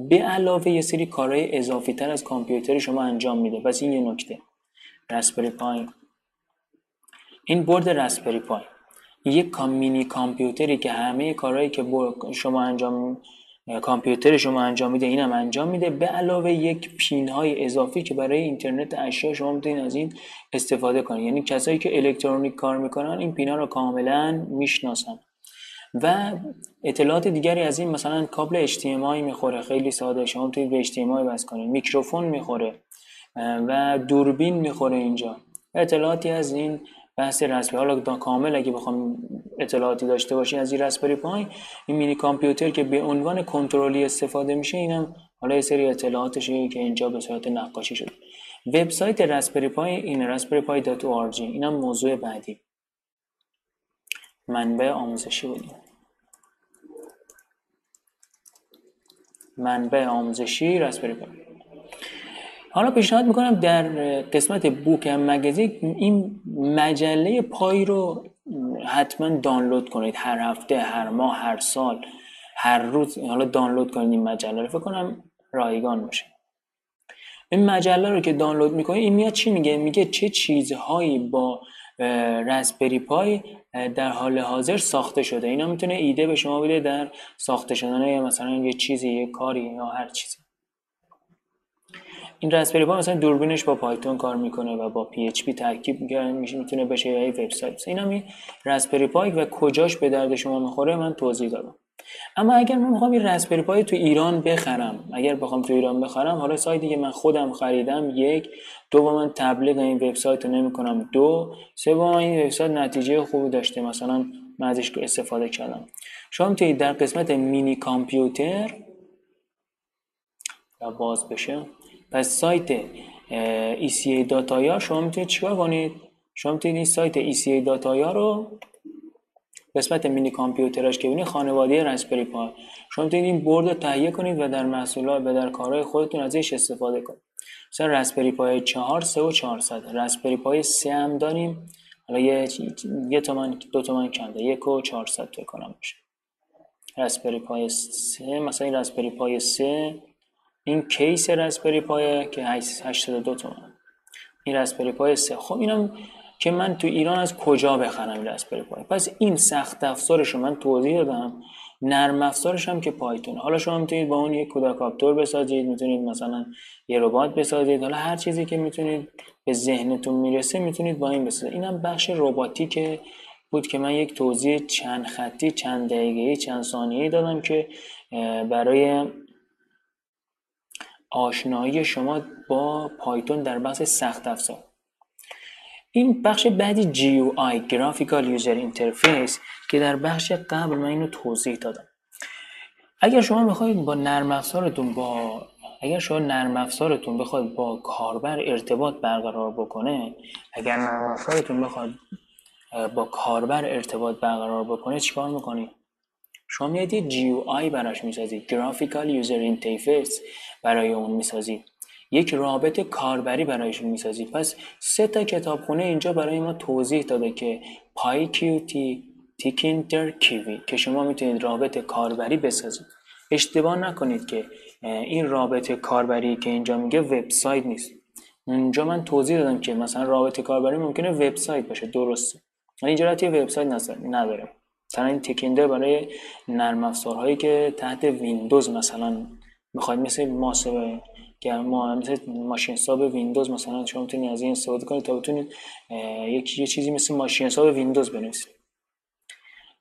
به علاوه یه سری کارهای اضافی تر از کامپیوتر شما انجام میده. پس این یه نکته. رسپری پای. این برد رسپری پای. یک مینی کامپیوتری که همه کارهایی که شما انجام کامپیوتر شما انجام میده اینم انجام میده. به علاوه یک پین های اضافی که برای اینترنت اشیا شما می‌تونید از این استفاده کنید. یعنی کسایی که الکترونیک کار می‌کنن این پین ها رو کاملا می‌شناسن. و اطلاعات دیگری از این مثلا کابل HDMI می‌خوره خیلی ساده شما می‌تونید به HDMI بس کنید. میکروفون می‌خوره و دوربین می‌خوره اینجا. اطلاعاتی از این بحث رسپری حالا کامل اگه بخوام اطلاعاتی داشته باشین از این رسپری پای این مینی کامپیوتر که به عنوان کنترلی استفاده میشه اینم حالا یه سری اطلاعاتشه که اینجا به صورت نقاشی شده. وبسایت رسپری پای این رسپری پای دات اینم موضوع بعدی. منبع آموزشی بودیم. منبع آموزشی رسپری پای. حالا پیشنهاد می‌کنم در قسمت بوک مگزین این مجله پای رو حتما دانلود کنید. هر هفته هر ماه هر سال هر روز. حالا دانلود کنید این مجله رو. فکر کنم رایگان باشه. این مجله رو که دانلود می‌کنید این میاد چی میگه؟ میگه چه چیزهایی با Raspberry Pi در حال حاضر ساخته شده. اینا می‌تونه ایده به شما بده در ساخته شدن مثلا یه چیزی یه کاری یا هر چیزی. این Raspberry Pi مثلا دوربینش با پایتون کار می‌کنه و با PHP ترکیب میشه می‌تونه بشه یه وبسایت. این هم این Raspberry Pi و کجاش به درد شما می‌خوره؟ من توضیح دادم. اما اگر من می‌خوام این Raspberry Pi تو ایران بخرم اگر بخوام تو ایران بخرم حالا سایتی که من خودم خریدم یک. دو من تبلیغ این وبسایت رو نمی‌کنم دو. سه با این وبسایت نتیجه خوبی داشته. مثلا من ازش استفاده کردم. شما می‌تونید در قسمت مینی کامپیوتر باز بشه. پس سایت ECA شما می‌تونید چیکار کنید؟ شما می‌تونید این سایت ECA داتایا رو قسمت مینی کامپیوتراش که ببینید خانواده رسپری پای شما می‌تونید این برد رو تهیه کنید و در محصولات و در کارهای خودتون ازش استفاده کنید. مثلا رسپری پای 4 3 و 400 رسپری پای 3 هم داریم. حالا یه یه تومن دو تومن کمده یک و 400 تا کنم بشه رسپری پای 3 مثلا این رسپری پای 3 این کیس رسپری پای که 82 تومن. این رسپری پای سه. خب اینم که من تو ایران از کجا بخرم این رسپری پای پس این سخت افزارش رو من توضیح دادم. نرم افزارش هم که پایتون. حالا شما می‌تونید با اون یک کودکاپتور بسازید می‌تونید مثلا یه ربات بسازید. حالا هر چیزی که می‌تونید به ذهنتون می‌رسه می‌تونید با این بسازید. اینم بخش رباتیک بود که من یک توضیح چند خطی چند دقیقه چند ثانیه‌ای دادم که برای آشنایی شما با پایتون در بحث سخت افزار. این بخش بعدی GUI Graphical User Interface که در بخش قبل من اینو توضیح دادم. اگر شما می‌خواید با نرم افزارتون با اگر شما نرم افزارتون بخواد با کاربر ارتباط برقرار بکنه اگر نرم افزارتون بخواد با کاربر ارتباط برقرار بکنه چیکار می‌کنید شما میاد یه GUI براش می‌سازید Graphical User Interface. برای اون می‌سازید یک رابط کاربری برایشون می‌سازید پس سه تا کتابخونه اینجا برای ما توضیح داده که پای کیوتی تیکینتر کیوی که شما می‌تونید رابط کاربری بسازید. اشتباه نکنید که این رابط کاربری که اینجا میگه وبسایت نیست. اونجا من توضیح دادم که مثلا رابط کاربری ممکنه وبسایت باشه. درسته. ولی اینجا وبسایت نداره. مثلا این تکیندر برای نرم افزارهایی که تحت ویندوز مثلا می‌خواید مثل ماسه ما مثل ماشین حساب ویندوز مثلا شما می‌تونید از این استفاده کنید تا بتونید یک یه چیزی مثل ماشین حساب ویندوز بنویسید.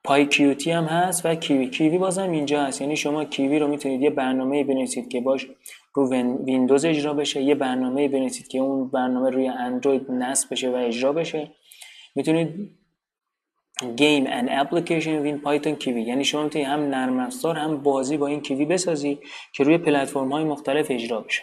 PyQt هم هست و Kivy Kivy بازم اینجا هست. یعنی شما Kivy رو می‌تونید یه برنامه بنویسید که باش رو ویندوز اجرا بشه یه برنامه بنویسید که اون برنامه روی اندروید نصب بشه و اجرا بشه. می‌تونید game and application with Python Kivy یعنی شما می‌تونید هم نرم افزار هم بازی با این Kivy بسازی که روی پلتفرم های مختلف اجرا بشه.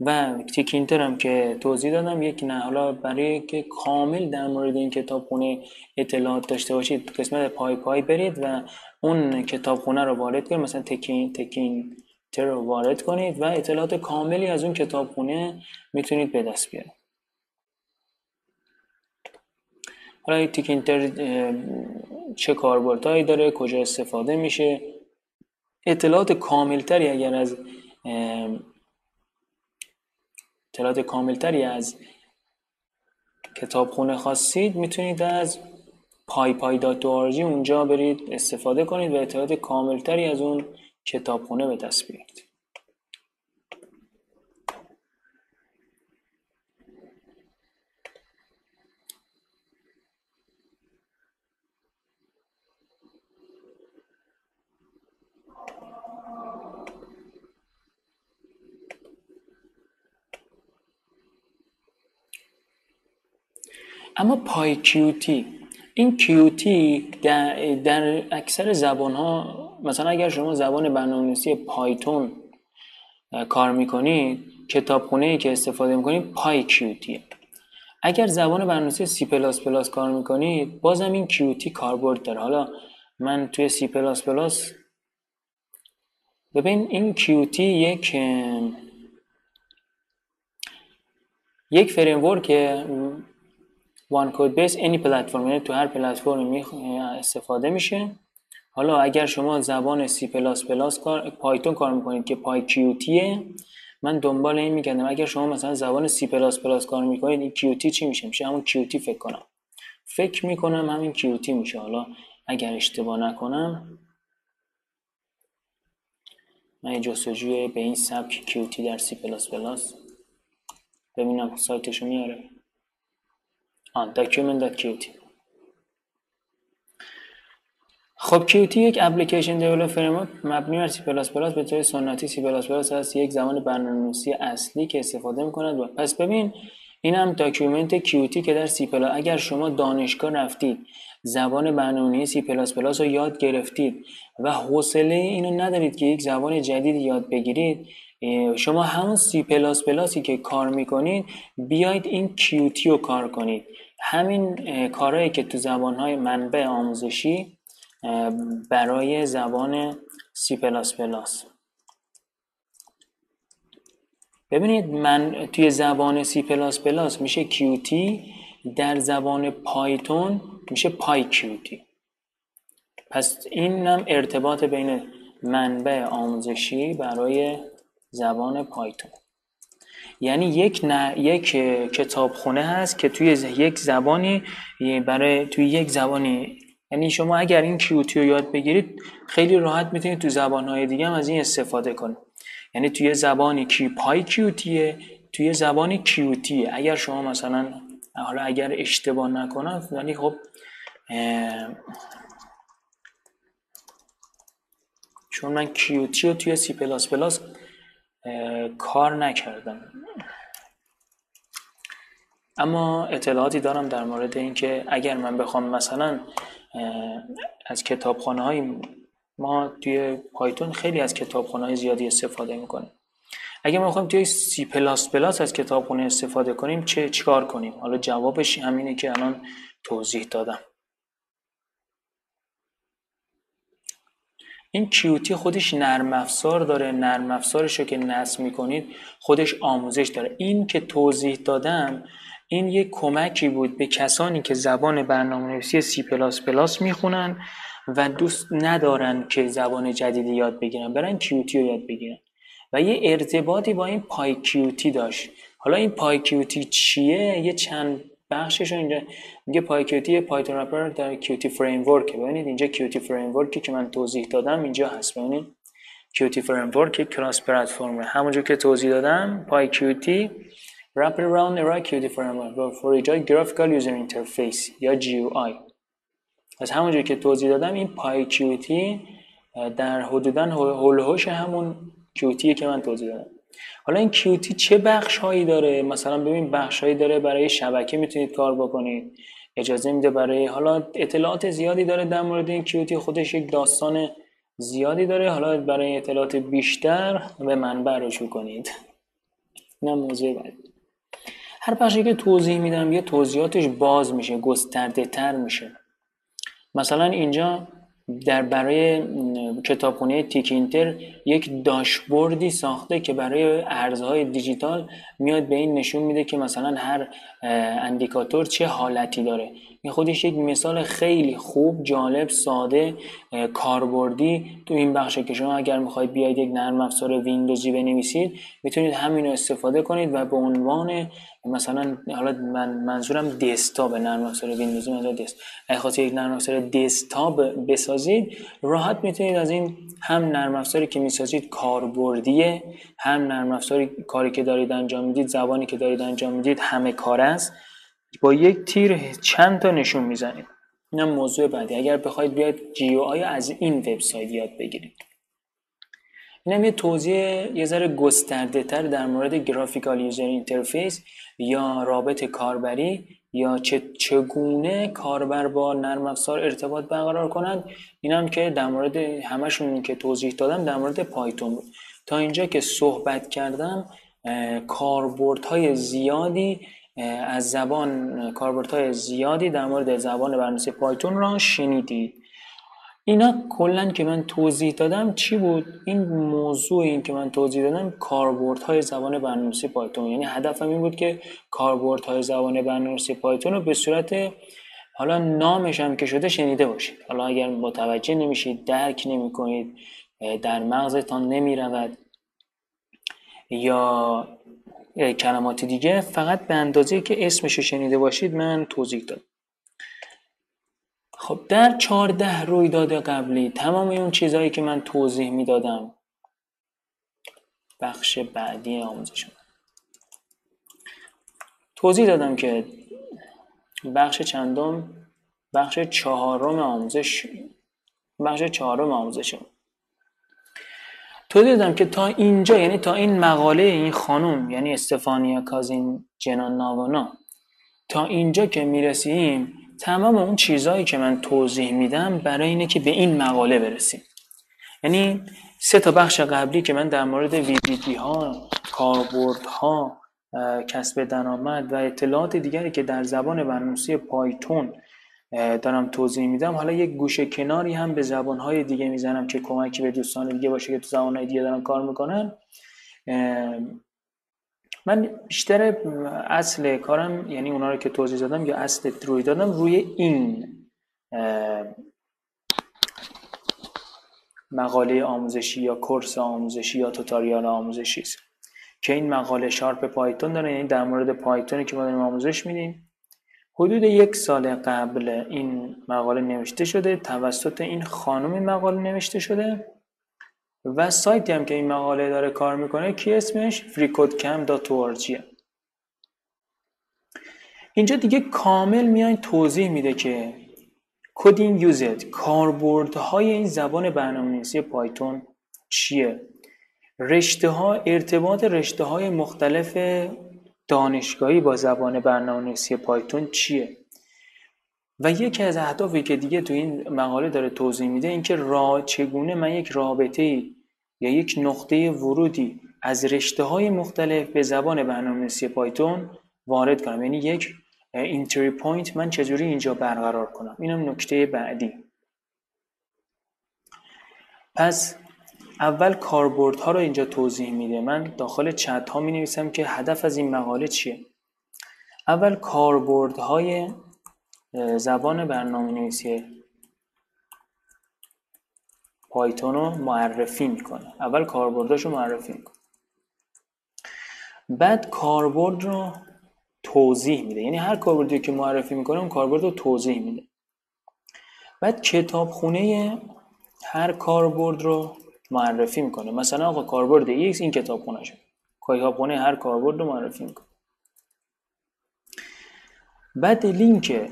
و تیکینتر هم که توضیح دادم یک نه حالا برای که کامل در مورد این کتابخونه اطلاعات داشته باشید قسمت پای پای برید و اون کتابخونه رو وارد کنید مثلا تکین تکین تر رو وارد کنید و اطلاعات کاملی از اون کتابخونه می‌تونید به دست بیارید. حالا تیکینتر چه کاربردهایی داره کجا استفاده میشه. اطلاعات کاملتری اگر از اطلاعات کاملتری از کتابخونه خواستید می‌تونید از پای پای دات اونجا برید استفاده کنید و اطلاعات کاملتری از اون کتابخونه به دست بیارید. اما PyQt این Qt در, در اکثر زبان ها مثلا اگر شما زبان برنامه‌نویسی پایتون کار می‌کنید کتابخونه ای که استفاده می‌کنید PyQt ه. اگر زبان برنامه‌نویسی سی پلاس پلاس کار می‌کنید بازم این کیوتی کاربرد داره. حالا من توی سی پلاس پلاس ببین این کیوتی یک یک framework one codebase any platform یعنی تو هر پلتفرمی استفاده میشه. حالا اگر شما زبان سی پلاس پلاس کار پایتون کار می‌کنید که PyQt ه من دنبال این میگردم اگر شما مثلا زبان سی پلاس پلاس کار می‌کنید این کیوتی چی میشه؟ میشه همون Qt فکر کنم. فکر می‌کنم همین Qt میشه. حالا اگر اشتباه نکنم من جستجوی به این سبک کیوتی در سی پلاس پلاس ببینم سایتشو میاره. آن document.qt خب Qt یک application develop framework مبنی بر C++ به طور سنتی سی پلاس پلاس هست. یک زبان برنامه‌نویسی اصلی که استفاده می‌کند و پس ببین این هم document Qt که در C plus اگر شما دانشگاه رفتید زبان برنامه‌نویسی سی پلاس پلاس رو یاد گرفتید و حوصله اینو ندارید که یک زبان جدید یاد بگیرید شما همون سی پلاس پلاسی که کار می‌کنید بیاید این Qt رو کار کنید. همین کارهایی که تو زبانهای منبع آموزشی برای زبان سی پلاس پلاس ببینید من توی زبان سی پلاس پلاس میشه کیوتی در زبان پایتون میشه پای کیوتی پس این هم ارتباط بین منبع آموزشی برای زبان پایتون. یعنی یک نه یک کتابخونه هست که توی یک زبانی برای توی یک زبانی. یعنی شما اگر این کیوتی رو یاد بگیرید خیلی راحت می‌تونید تو زبانهای دیگه هم از این استفاده کنید. یعنی توی زبانی کی پای کیوتیه توی زبانی کیوتیه. اگر شما مثلا حالا اگر اشتباه نکنم ولی خب چون من کیوتی رو توی سی پلاس پلاس کار نکردم. اما اطلاعاتی دارم در مورد اینکه اگر من بخوام مثلا از کتابخانه های ما توی پایتون خیلی از کتابخانه های زیادی استفاده می‌کنیم. اگر ما بخوایم توی سی پلاس پلاس از کتابخانه استفاده کنیم چه چیکار کنیم؟ حالا جوابش همینه که الان توضیح دادم. این Qt خودش نرم افزار داره نرم افزارش رو که نصب می‌کنید خودش آموزش داره. این که توضیح دادم این یک کمکی بود به کسانی که زبان برنامه نویسی سی پلاس پلاس می‌خونن و دوست ندارن که زبان جدیدی یاد بگیرن برن Qt رو یاد بگیرن. و یه ارتباطی با این پای کیوتی داشت. حالا این پای کیوتی چیه؟ یه چند بخشش اینجا میگه پای کیوتی پایتون رپر در کیوتی فریم ورک ببینید اینجا کیوتی فریم ورکی که من توضیح دادم اینجا هست. ببینید کیوتی فریم ورک کراس پلتفرم همونجور که توضیح دادم پای کیوتی wrap around a Qt framework. For ایجاد graphical user interface یا GUI از همونجور که توضیح دادم این پای کیوتی در حدودا هولوش همون کیوتی که من توضیح دادم. حالا این کیوتی چه بخش هایی داره؟ مثلا ببین بخش هایی داره برای شبکه می‌تونید کار بکنید. اجازه میده برای حالا اطلاعات زیادی داره در مورد این کیوتی خودش یک داستان زیادی داره. حالا برای اطلاعات بیشتر به منبع رجوع کنید. نه موضوع بعد. هر بخشی که توضیح میدم یه توضیحاتش باز میشه گسترده تر میشه. مثلا اینجا در برای کتابخونه تیکینتر یک داشبوردی ساخته که برای ارزهای دیجیتال میاد به این نشون میده که مثلا هر اندیکاتور چه حالتی داره. این خودش یک مثال خیلی خوب جالب ساده کاربردی تو این بخشه که شما اگر می‌خواید بیاید یک نرم افزار ویندوزی بنویسید می‌تونید همین رو استفاده کنید و به عنوان مثلا حالا من منظورم دسکتاپ نرم افزار ویندوزی مثلا دست اگه یک نرم افزار دسکتاپ بسازید راحت می‌تونید از این هم نرم افزاری که می‌سازید کاربردیه هم نرم افزاری کاری که دارید انجام می‌دید زبانی که دارید انجام می‌دید همه کار است. با یک تیر چند تا نشون می‌زنید اینم موضوع بعدی. اگر بخواید بیاید GUI از این وبسایت یاد بگیرید. اینم یه توضیح یه ذره گسترده تر در مورد graphical user interface یا رابط کاربری یا چگونه کاربر با نرم افزار ارتباط برقرار کنند. اینم که در مورد همشون که توضیح دادم در مورد پایتون بود. تا اینجا که صحبت کردم کاربردهای زیادی از زبان کاربردهای زیادی در مورد زبان برنامه‌نویسی پایتون را شنیدید. اینا کلا که من توضیح دادم چی بود؟ این موضوع این که من توضیح دادم کاربردهای زبان برنامه‌نویسی پایتون. یعنی هدفم این بود که کاربردهای زبان برنامه‌نویسی پایتون رو به صورت حالا نامش هم که شده شنیده باشید. حالا اگر متوجه نمیشید درک نمی‌کنید در مغزتان نمی‌رود یا کلمات دیگه فقط به اندازه که اسمش رو شنیده باشید من توضیح دادم. خب در چهارده رویداد قبلی تمام اون چیزهایی که من توضیح می‌دادم بخش بعدی آموزش توضیح دادم که بخش چندم؟ بخش چهارم آموزش بخش چهارم آموزش توضیح دادم که تا اینجا یعنی تا این مقاله این خانم یعنی استفانیا کازین جنان ناوانا تا اینجا که می‌رسیم تمام اون چیزهایی که من توضیح میدم برای اینه که به این مقاله برسیم. یعنی سه تا بخش قبلی که من در مورد وی ها کاربرد ها کسب درآمد و اطلاعات دیگری که در زبان برنامه‌نویسی پایتون دارم توضیح میدم. حالا یک گوشه کناری هم به زبانهای دیگه می‌زنم که کمکی به دوستان دیگه باشه که تو زبانهای دیگه دارن کار می‌کنن. من بیشتر اصل کارم یعنی اونا رو که توضیح دادم یا اصل روی دادم روی این مقاله آموزشی یا کورس آموزشی یا توتاریال آموزشی است. که این مقاله شارپ پایتون داره یعنی در مورد پایتونی که ما داریم آموزش میدیم. حدود یک سال قبل این مقاله نوشته شده توسط این خانم مقاله نوشته شده و سایتی هم که این مقاله داره کار می‌کنه کی اسمش freecodecamp.org اینجا دیگه کامل میاین توضیح میده که coding uses کاربردهای این زبان برنامه‌نویسی پایتون چیه؟ رشته ها ارتباط رشته های مختلف دانشگاهی با زبان برنامه‌نویسی پایتون چیه؟ و یکی از اهدافی که دیگه تو این مقاله داره توضیح میده اینکه را چگونه من یک رابطه یا یک نقطه ورودی از رشته های مختلف به زبان برنامه‌نویسی پایتون وارد کنم. یعنی یک entry point من چجوری اینجا برقرار کنم؟ اینم نکته بعدی. پس اول کاربردها رو اینجا توضیح میده. من داخل چت ها می نویسم که هدف از این مقاله چیه. اول کاربردهای زبان برنامه نویسی پایتون رو معرفی می‌کنه. اول کاربرداش رو معرفی می‌کنه. بعد کاربرد رو توضیح میده. یعنی هر کاربردی که معرفی می‌کنه اون کاربرد رو توضیح میده. بعد کتابخونه هر کاربرد رو معرفی می‌کنه. مثلا آقا کاربرد X این کتابخونه شد کتابخونه هر کاربرد رو معرفی می‌کنه. بعد لینک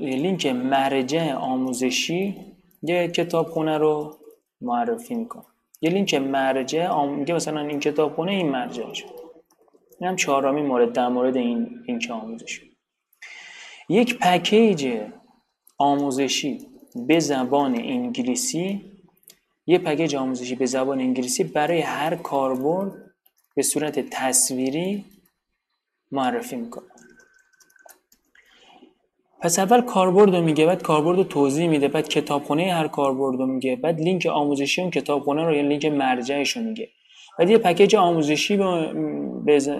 لینک مرجع آموزشی یه کتابخونه رو معرفی می‌کنه. یه لینک مرجع آم... میگه مثلا این کتابخونه این مرجع شد این هم چهارمی مورد در مورد این لینک آموزشی یک پکیج آموزشی به زبان انگلیسی یه پکیج آموزشی به زبان انگلیسی برای هر کاربرد به صورت تصویری معرفی می‌کنه. پس اول کاربرد رو میگه بعد کاربرد رو توضیح میده بعد کتابخونه هر کاربرد رو میگه بعد لینک آموزشی اون کتابخونه رو یا لینک مرجعش رو میگه. بعد یه پکیج آموزشی بز...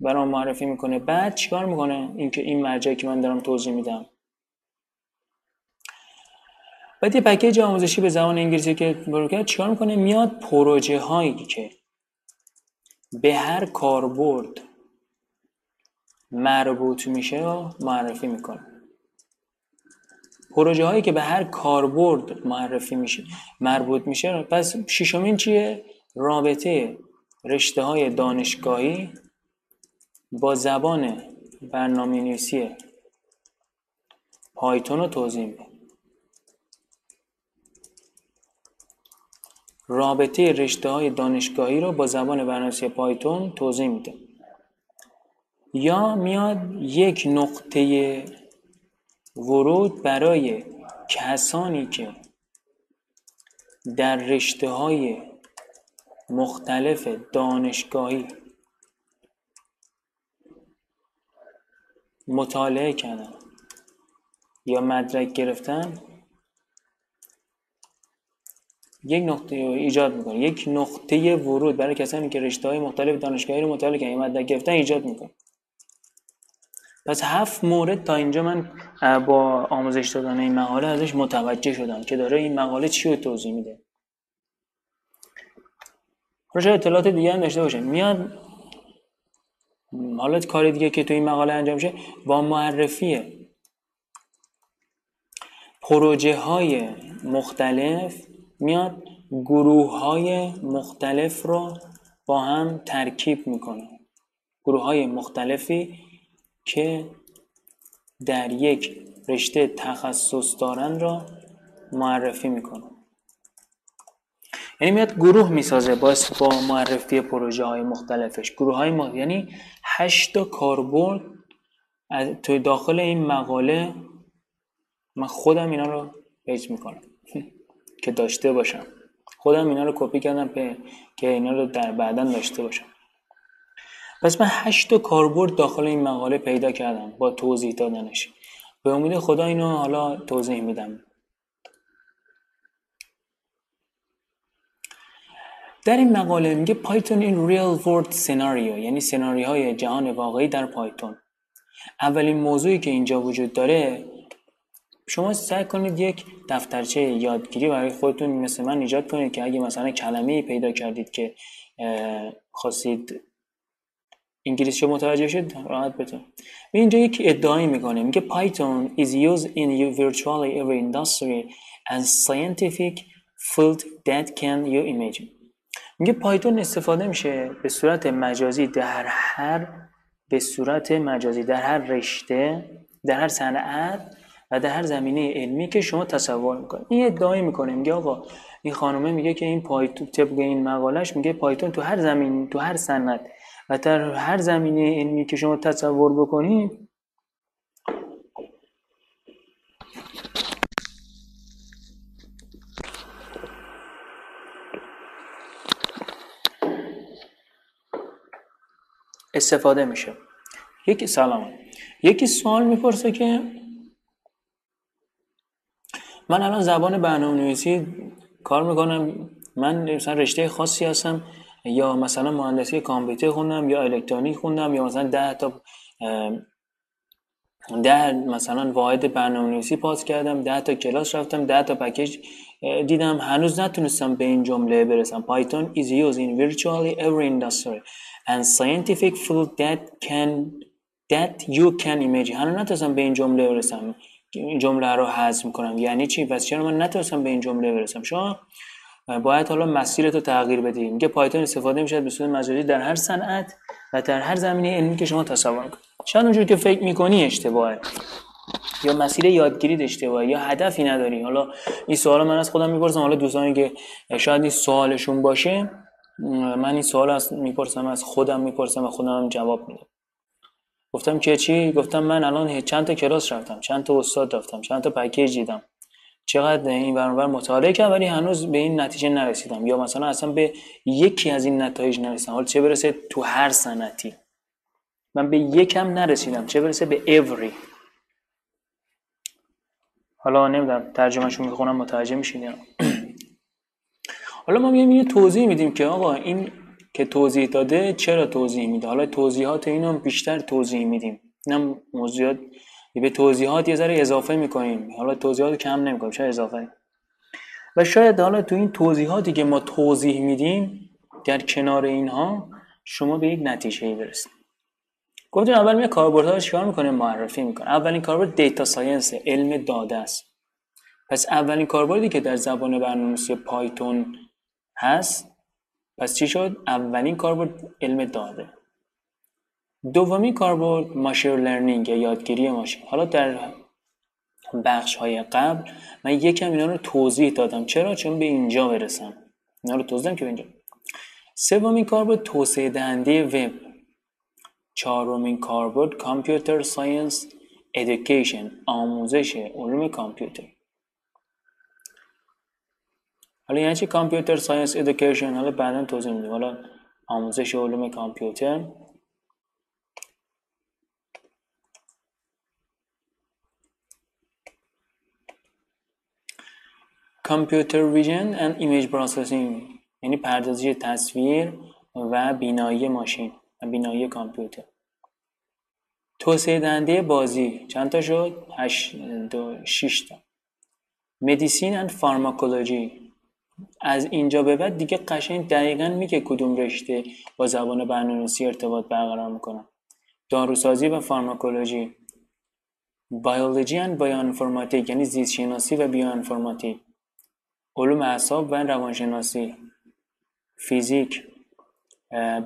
برام معرفی می‌کنه. بعد چیکار می‌کنه؟ اینکه این مرجعی که من دارم توضیح میدم. بعد یه پکیج آموزشی به زبان انگلیسی که کرد چیکار می‌کنه؟ میاد پروژه هایی که به هر کاربرد مربوط میشه رو معرفی می‌کنه. پروژه هایی که به هر کاربرد معرفی میشه مربوط میشه پس ششمین چیه؟ رابطه رشته های دانشگاهی با زبان برنامه نویسی پایتون رو توضیح میده. رابطه رشته های دانشگاهی رو با زبان برنامه‌نویسی پایتون توضیح میده. یا میاد یک نقطه ورود برای کسانی که در رشته های مختلف دانشگاهی مطالعه کردن یا مدرک گرفتن یک نقطه ایجاد می‌کنه. یک نقطه ورود برای کسانی که رشته های مختلف دانشگاهی رو مطالعه کردن مدرک گرفتن ایجاد می‌کنه. پس هفت مورد تا اینجا من با آموزش دادن این مقاله ازش متوجه شدم که داره این مقاله چی رو توضیح میده. شاید اطلاعات دیگه هم داشته باشه میاد حالا کار دیگه که تو این مقاله انجام شه با معرفی پروژه های مختلف میاد گروه های مختلف رو با هم ترکیب می‌کنه. گروه های مختلفی که در یک رشته تخصص دارن را معرفی می‌کنه. یعنی میاد گروه می‌سازه باز با معرفی پروژه های مختلفش. گروه های مختلف یعنی هشتا کاربرد توی داخل این مقاله من خودم اینا رو پیج می‌کنم. که داشته باشم. خودم اینا رو کپی کردم که اینا رو در بعدا داشته باشم. پس من هشت کاربرد داخل این مقاله پیدا کردم با توضیح دادنش. به امید خدا اینو حالا توضیح میدم. در این مقاله میگه پایتون این ریل ورد سناریو یعنی سناریو های جهان واقعی در پایتون اولین موضوعی که اینجا وجود داره شما سعی کنید یک دفترچه یادگیری برای خودتون مثل من ایجاد کنید که اگه مثلا کلمه پیدا کردید که خواستید انگلیسی متوجه شد راحت بتون. اینجا یک ادعایی می‌کنه میگه پایتون is used in virtually every industry and scientific field that can you imagine. میگه پایتون استفاده میشه به صورت مجازی در هر به صورت مجازی در هر رشته در هر صنعت و در هر زمینه علمی که شما تصور می‌کنید. این ادعایی می‌کنه میگه آقا این خانومه میگه که این پایتون طبق این مقالش میگه پایتون تو هر زمین تو هر صنعت و در هر زمینه علمی که شما تصور بکنید استفاده میشه. یکی سلام. یکی سوال می‌پرسه که من الان زبان برنامه نویسی کار می‌کنم. من مثلا رشته خاصی هستم. یا مثلا مهندسی کامپیوتر خوندم یا الکترونیک خوندم یا مثلا ده تا ده مثلا واحد برنامه نویسی پاس کردم. ده تا کلاس رفتم. ده تا پکیج دیدم. هنوز نتونستم به این جمله برسم. Python is used in virtually every industry and scientific field that can that you can imagine. هنوز نتونستم به این جمله برسم. این جمله رو حذف می‌کنم. یعنی چی؟ پس چرا من نتونستم به این جمله برسم؟ شما باید حالا مسیرتو تغییر بدی. میگه پایتون استفاده میشه به صورت مجازی در هر صنعت و در هر زمینه علمی که شما تصور کنید شاید اونجور که فکر می‌کنی اشتباهه. یا مسیر یادگیری اشتباهه یا هدفی نداری. حالا این سوال من از خودم می‌پرسم. حالا دوستانی که شاید این سوالشون باشه من این سوال از می‌پرسم از خودم می‌پرسم و خودم جواب میدم. گفتم که چی؟ گفتم من الان چند تا کلاس رفتم چند تا استاد رفتم چند تا پکیج دیدم. چقدر این برانور مطالعه کردم ولی هنوز به این نتیجه نرسیدم. یا مثلا اصلا به یکی از این نتایج نرسیدم. حالا چه برسه تو هر سنتی من به یکم نرسیدم چه برسه به every. حالا نمی‌دونم ترجمهشون می‌خونم متوجه میشین حالا ما میایم توضیح میدیم که آقا این که توضیح داده چرا توضیح میده؟ حالا توضیحات اینو بیشتر توضیح میدیم. اینم موضوعات به توضیحات یه ذره اضافه می‌کنیم. حالا توضیحات کم نمی‌کنیم شاید اضافه. و شاید حالا تو این توضیحاتی که ما توضیح میدیم در کنار اینها شما به یک نتیجه برسید. گفتیم اول می کاربردها رو چیکار می‌کنه؟ معرفی می‌کنه. اولین کاربرد data science علم داده است. پس اولین کاربردی که در زبان برنامه‌نویسی Python هست پس چی شد؟ اولین کاربرد علم داده. دومی کاربرد machine learning یا یادگیری ماشین. حالا در بخش های قبل من یکم اینا رو توضیح دادم. چرا؟ چون به اینجا برسم. اینا رو توضیح دادم که به اینجا. سومین کاربرد توسعه دهنده وب چهارمین کاربرد computer science education آموزش علوم کامپیوتر. حالا یعنی چی؟ computer science education حالا بعدا توضیح میدیم. حالا آموزش علوم کامپیوتر. computer vision and image processing یعنی پردازش تصویر و بینایی ماشین و بینایی کامپیوتر. توسعه دهنده بازی چند تا شد؟ 8 دو 6 تا. medicine and pharmacology از اینجا به بعد دیگه قشنگ دقیقا میگه کدوم رشته با زبان برنامه‌نویسی ارتباط برقرار می‌کنن داروسازی و فارماکولوژی. biology and bioinformatics یعنی زیست شناسی و بیوانفرماتیک علوم اعصاب و روانشناسی. فیزیک.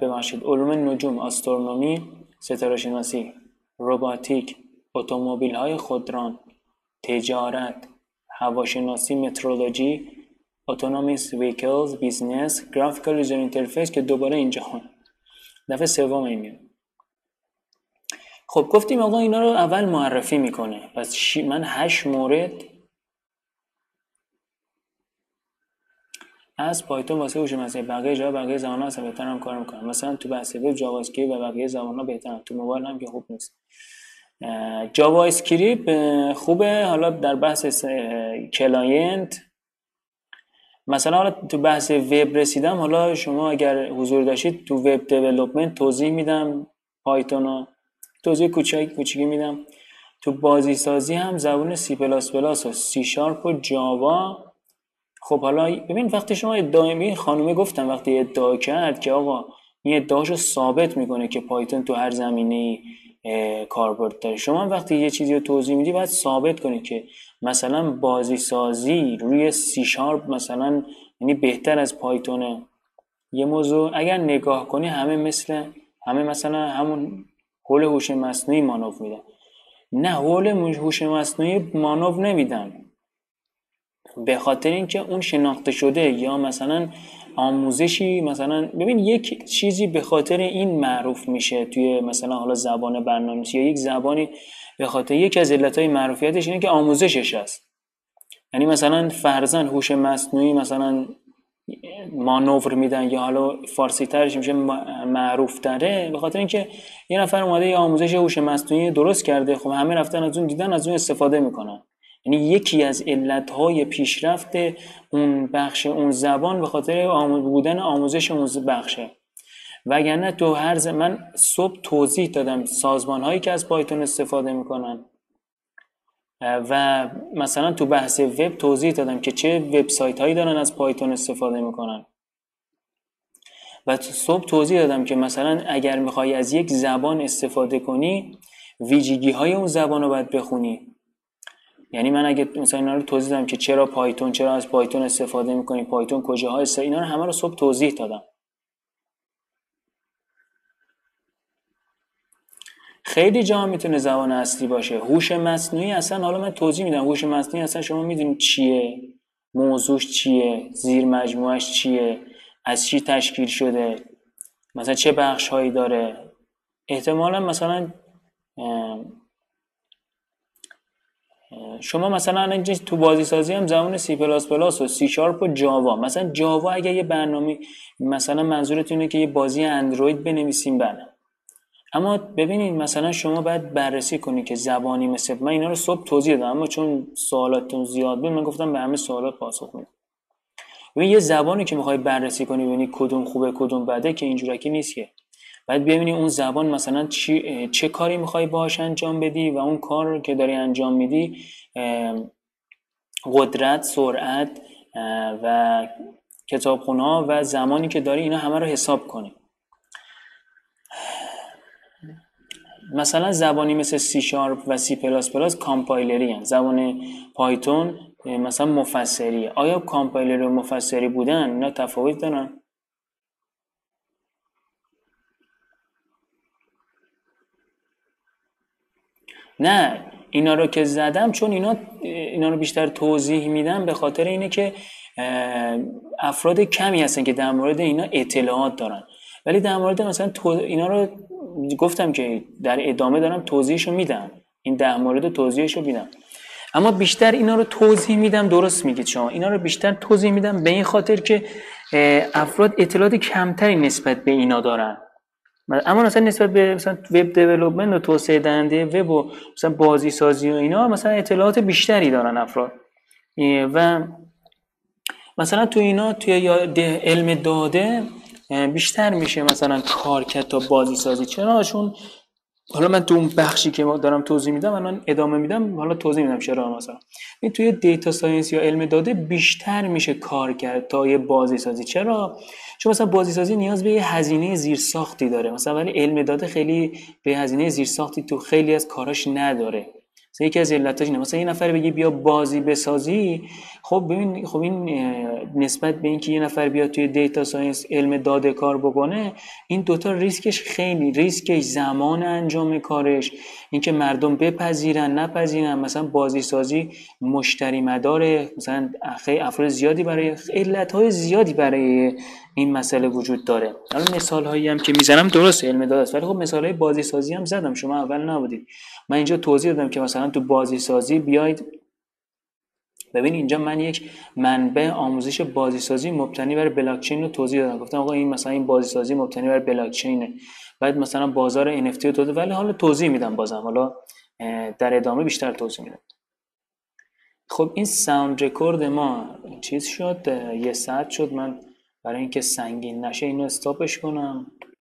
ببخشید. علوم نجوم astronomy ستاره شناسی روباتیک اتومبیل های خودران. تجارت. هواشناسی meteorology. autonomous vehicles business graphical user interface که دوباره اینجا هم. دفعه سوم این خب گفتیم آقا اینا رو اول معرفی می‌کنه. پس من هشت مورد از Python واسه هوش مصنوعی. بقیه جا بقیه زبان ها بهتر هم کار می‌کنن. مثلا تو بحث وب JavaScript و بقیه زبان ها تو موبایل هم که خوب نیست. JavaScript خوبه. حالا در بحث client مثلا حالا تو بحث وب رسیدم حالا شما اگر حضور داشتید تو web development توضیح میدم Python رو توضیح کوچیک کوچیکی میدم. تو بازی سازی هم زبان سی پلاس پلاس و سی شارپ و جاوا خب حالا ببین وقتی شما ادعا می خانومه گفتم وقتی ادعا کرد که آقا این ادعاشو ثابت می‌کنه که Python تو هر زمینه کاربرد داره. شما وقتی یه چیزی رو توضیح میدی باید ثابت کنید که مثلا بازی سازی روی سی شارپ مثلا یعنی بهتر از پایتونه یه موضوع. اگر نگاه کنی همه مثل همه مثلا همون حول هوش مصنوعی مانو میدن. نه حول هوش مصنوعی مانو نمیدن. به خاطر اینکه اون شناخته شده یا مثلا آموزشی مثلا ببین یک چیزی به خاطر این معروف میشه توی مثلا حالا زبان برنامه‌نویسی یا یک زبانی به خاطر یک از علتهای معروفیتش اینه که آموزشش هست. یعنی مثلا فرزن هوش مصنوعی مثلا مانور میدن یا حالا فارسی ترش میشه معروف تره به خاطر اینکه یه نفر اومده آموزش هوش مصنوعی درست کرده خب همه رفتن از اون دیدن از اون استفاده می‌کنن. یعنی یکی از علتهای پیشرفت اون بخش اون زبان به خاطر بودن آموزش اون بخشه. وگرنه تو هر من صبح توضیح دادم سازمان هایی که از پایتون استفاده می‌کنن. و مثلا تو بحث وب توضیح دادم که چه وبسایت هایی دارن از پایتون استفاده می‌کنن. و صبح توضیح دادم که مثلا اگر می‌خوای از یک زبان استفاده کنی ویژگی های اون زبان رو باید بخونی. یعنی من اگه مثلا اینا رو توضیح دادم که چرا پایتون چرا از پایتون استفاده می‌کنی پایتون کجاها است اینا رو همه رو صبح توضیح دادم. خیلی جا می‌تونه زبان اصلی باشه. هوش مصنوعی اصلا حالا من توضیح میدم هوش مصنوعی اصلا شما می‌دونید چیه موضوعش چیه زیر مجموعش چیه از چی تشکیل شده مثلا چه بخش هایی داره. احتمالا مثلا شما مثلا تو بازی سازی هم زمان سی پلاس پلاس و سی شارپ و جاوا مثلا جاوا اگر یه برنامه مثلا منظورتونه که یه بازی اندروید بنویسیم بله اما ببینید مثلا شما باید بررسی کنید که زبانی مثل من اینا رو صبح توضیح دادم. اما چون سوالاتتون زیاد بود من گفتم به همه سوالات پاسخ میدم. ببین یه زبانی که می‌خوای بررسی کنی ببینی کدوم خوبه کدوم بده که اینجورکی نیست که. باید ببینی اون زبان مثلا چی، چه کاری می‌خوای باهاش انجام بدی و اون کار که داری انجام میدی قدرت سرعت و کتابخونه و زمانی که داری اینا همه رو حساب کنی. مثلا زبانی مثل سی شارپ و سی پلاس پلاس کامپایلری هن. زبان Python مثلا مفسری. آیا کامپایلری و مفسری بودن؟ اینا تفاوت دارن؟ نه اینا رو که زدم چون اینا اینا رو بیشتر توضیح میدم به خاطر اینه که افراد کمی هستن که در مورد اینا اطلاعات دارن. ولی در مورد مثلا اینا رو گفتم که در ادامه دارم توضیحشو میدم. این ده مورد توضیحشو میدم. اما بیشتر اینا رو توضیح میدم درست میگید شما. اینا رو بیشتر توضیح میدم به این خاطر که افراد اطلاعات کمتری نسبت به اینا دارن. اما مثلا نسبت به مثلا وب دیولپمنت و توسعه دهنده وب و مثلا بازی سازی و اینا مثلا اطلاعات بیشتری دارن افراد. و مثلا تو اینا توی علم داده بیشتر میشه مثلا کار کرد تا بازی سازی چرا؟ چون حالا من تو اون بخشی که دارم توضیح میدم الان ادامه میدم حالا توضیح میدم چرا مثلا. این توی data science یا علم داده بیشتر میشه کار کرد تا یه بازی سازی چرا؟ چون مثلا بازی سازی نیاز به یه هزینه زیرساختی داره. مثلا ولی علم داده خیلی به هزینه زیرساختی تو خیلی از کاراش نداره. مثلا یکی از علتاش اینه. مثلا یه نفر بگی بیا بازی بسازی خب ببین خب این نسبت به اینکه یه نفر بیاد توی data science علم داده کار بکنه این دوتا ریسکش خیلی ریسکش زمان انجام کارش اینکه مردم بپذیرن نپذیرن. مثلا بازی سازی مشتری مداره مثلا خیلی افراد زیادی برای علت های زیادی برای این مسئله وجود داره. حالا مثال هایی هم که می‌زنم درست علم داده است ولی خب مثال های بازی سازی هم زدم شما اول نبودید. من اینجا توضیح دادم که مثلا تو بازی سازی بیاید. ببین اینجا من یک منبع آموزش بازی سازی مبتنی بر بلاکچین رو توضیح دادم. گفتم آقا این مثلا این بازی سازی مبتنی بر بلاکچینه بعد مثلا بازار NFT رو داده ولی حالا توضیح میدم بازم. حالا در ادامه بیشتر توضیح میدم. خب این sound record ما چیز شد؟ یه ساعت شد. من برای اینکه سنگین نشه اینو stop ش کنم.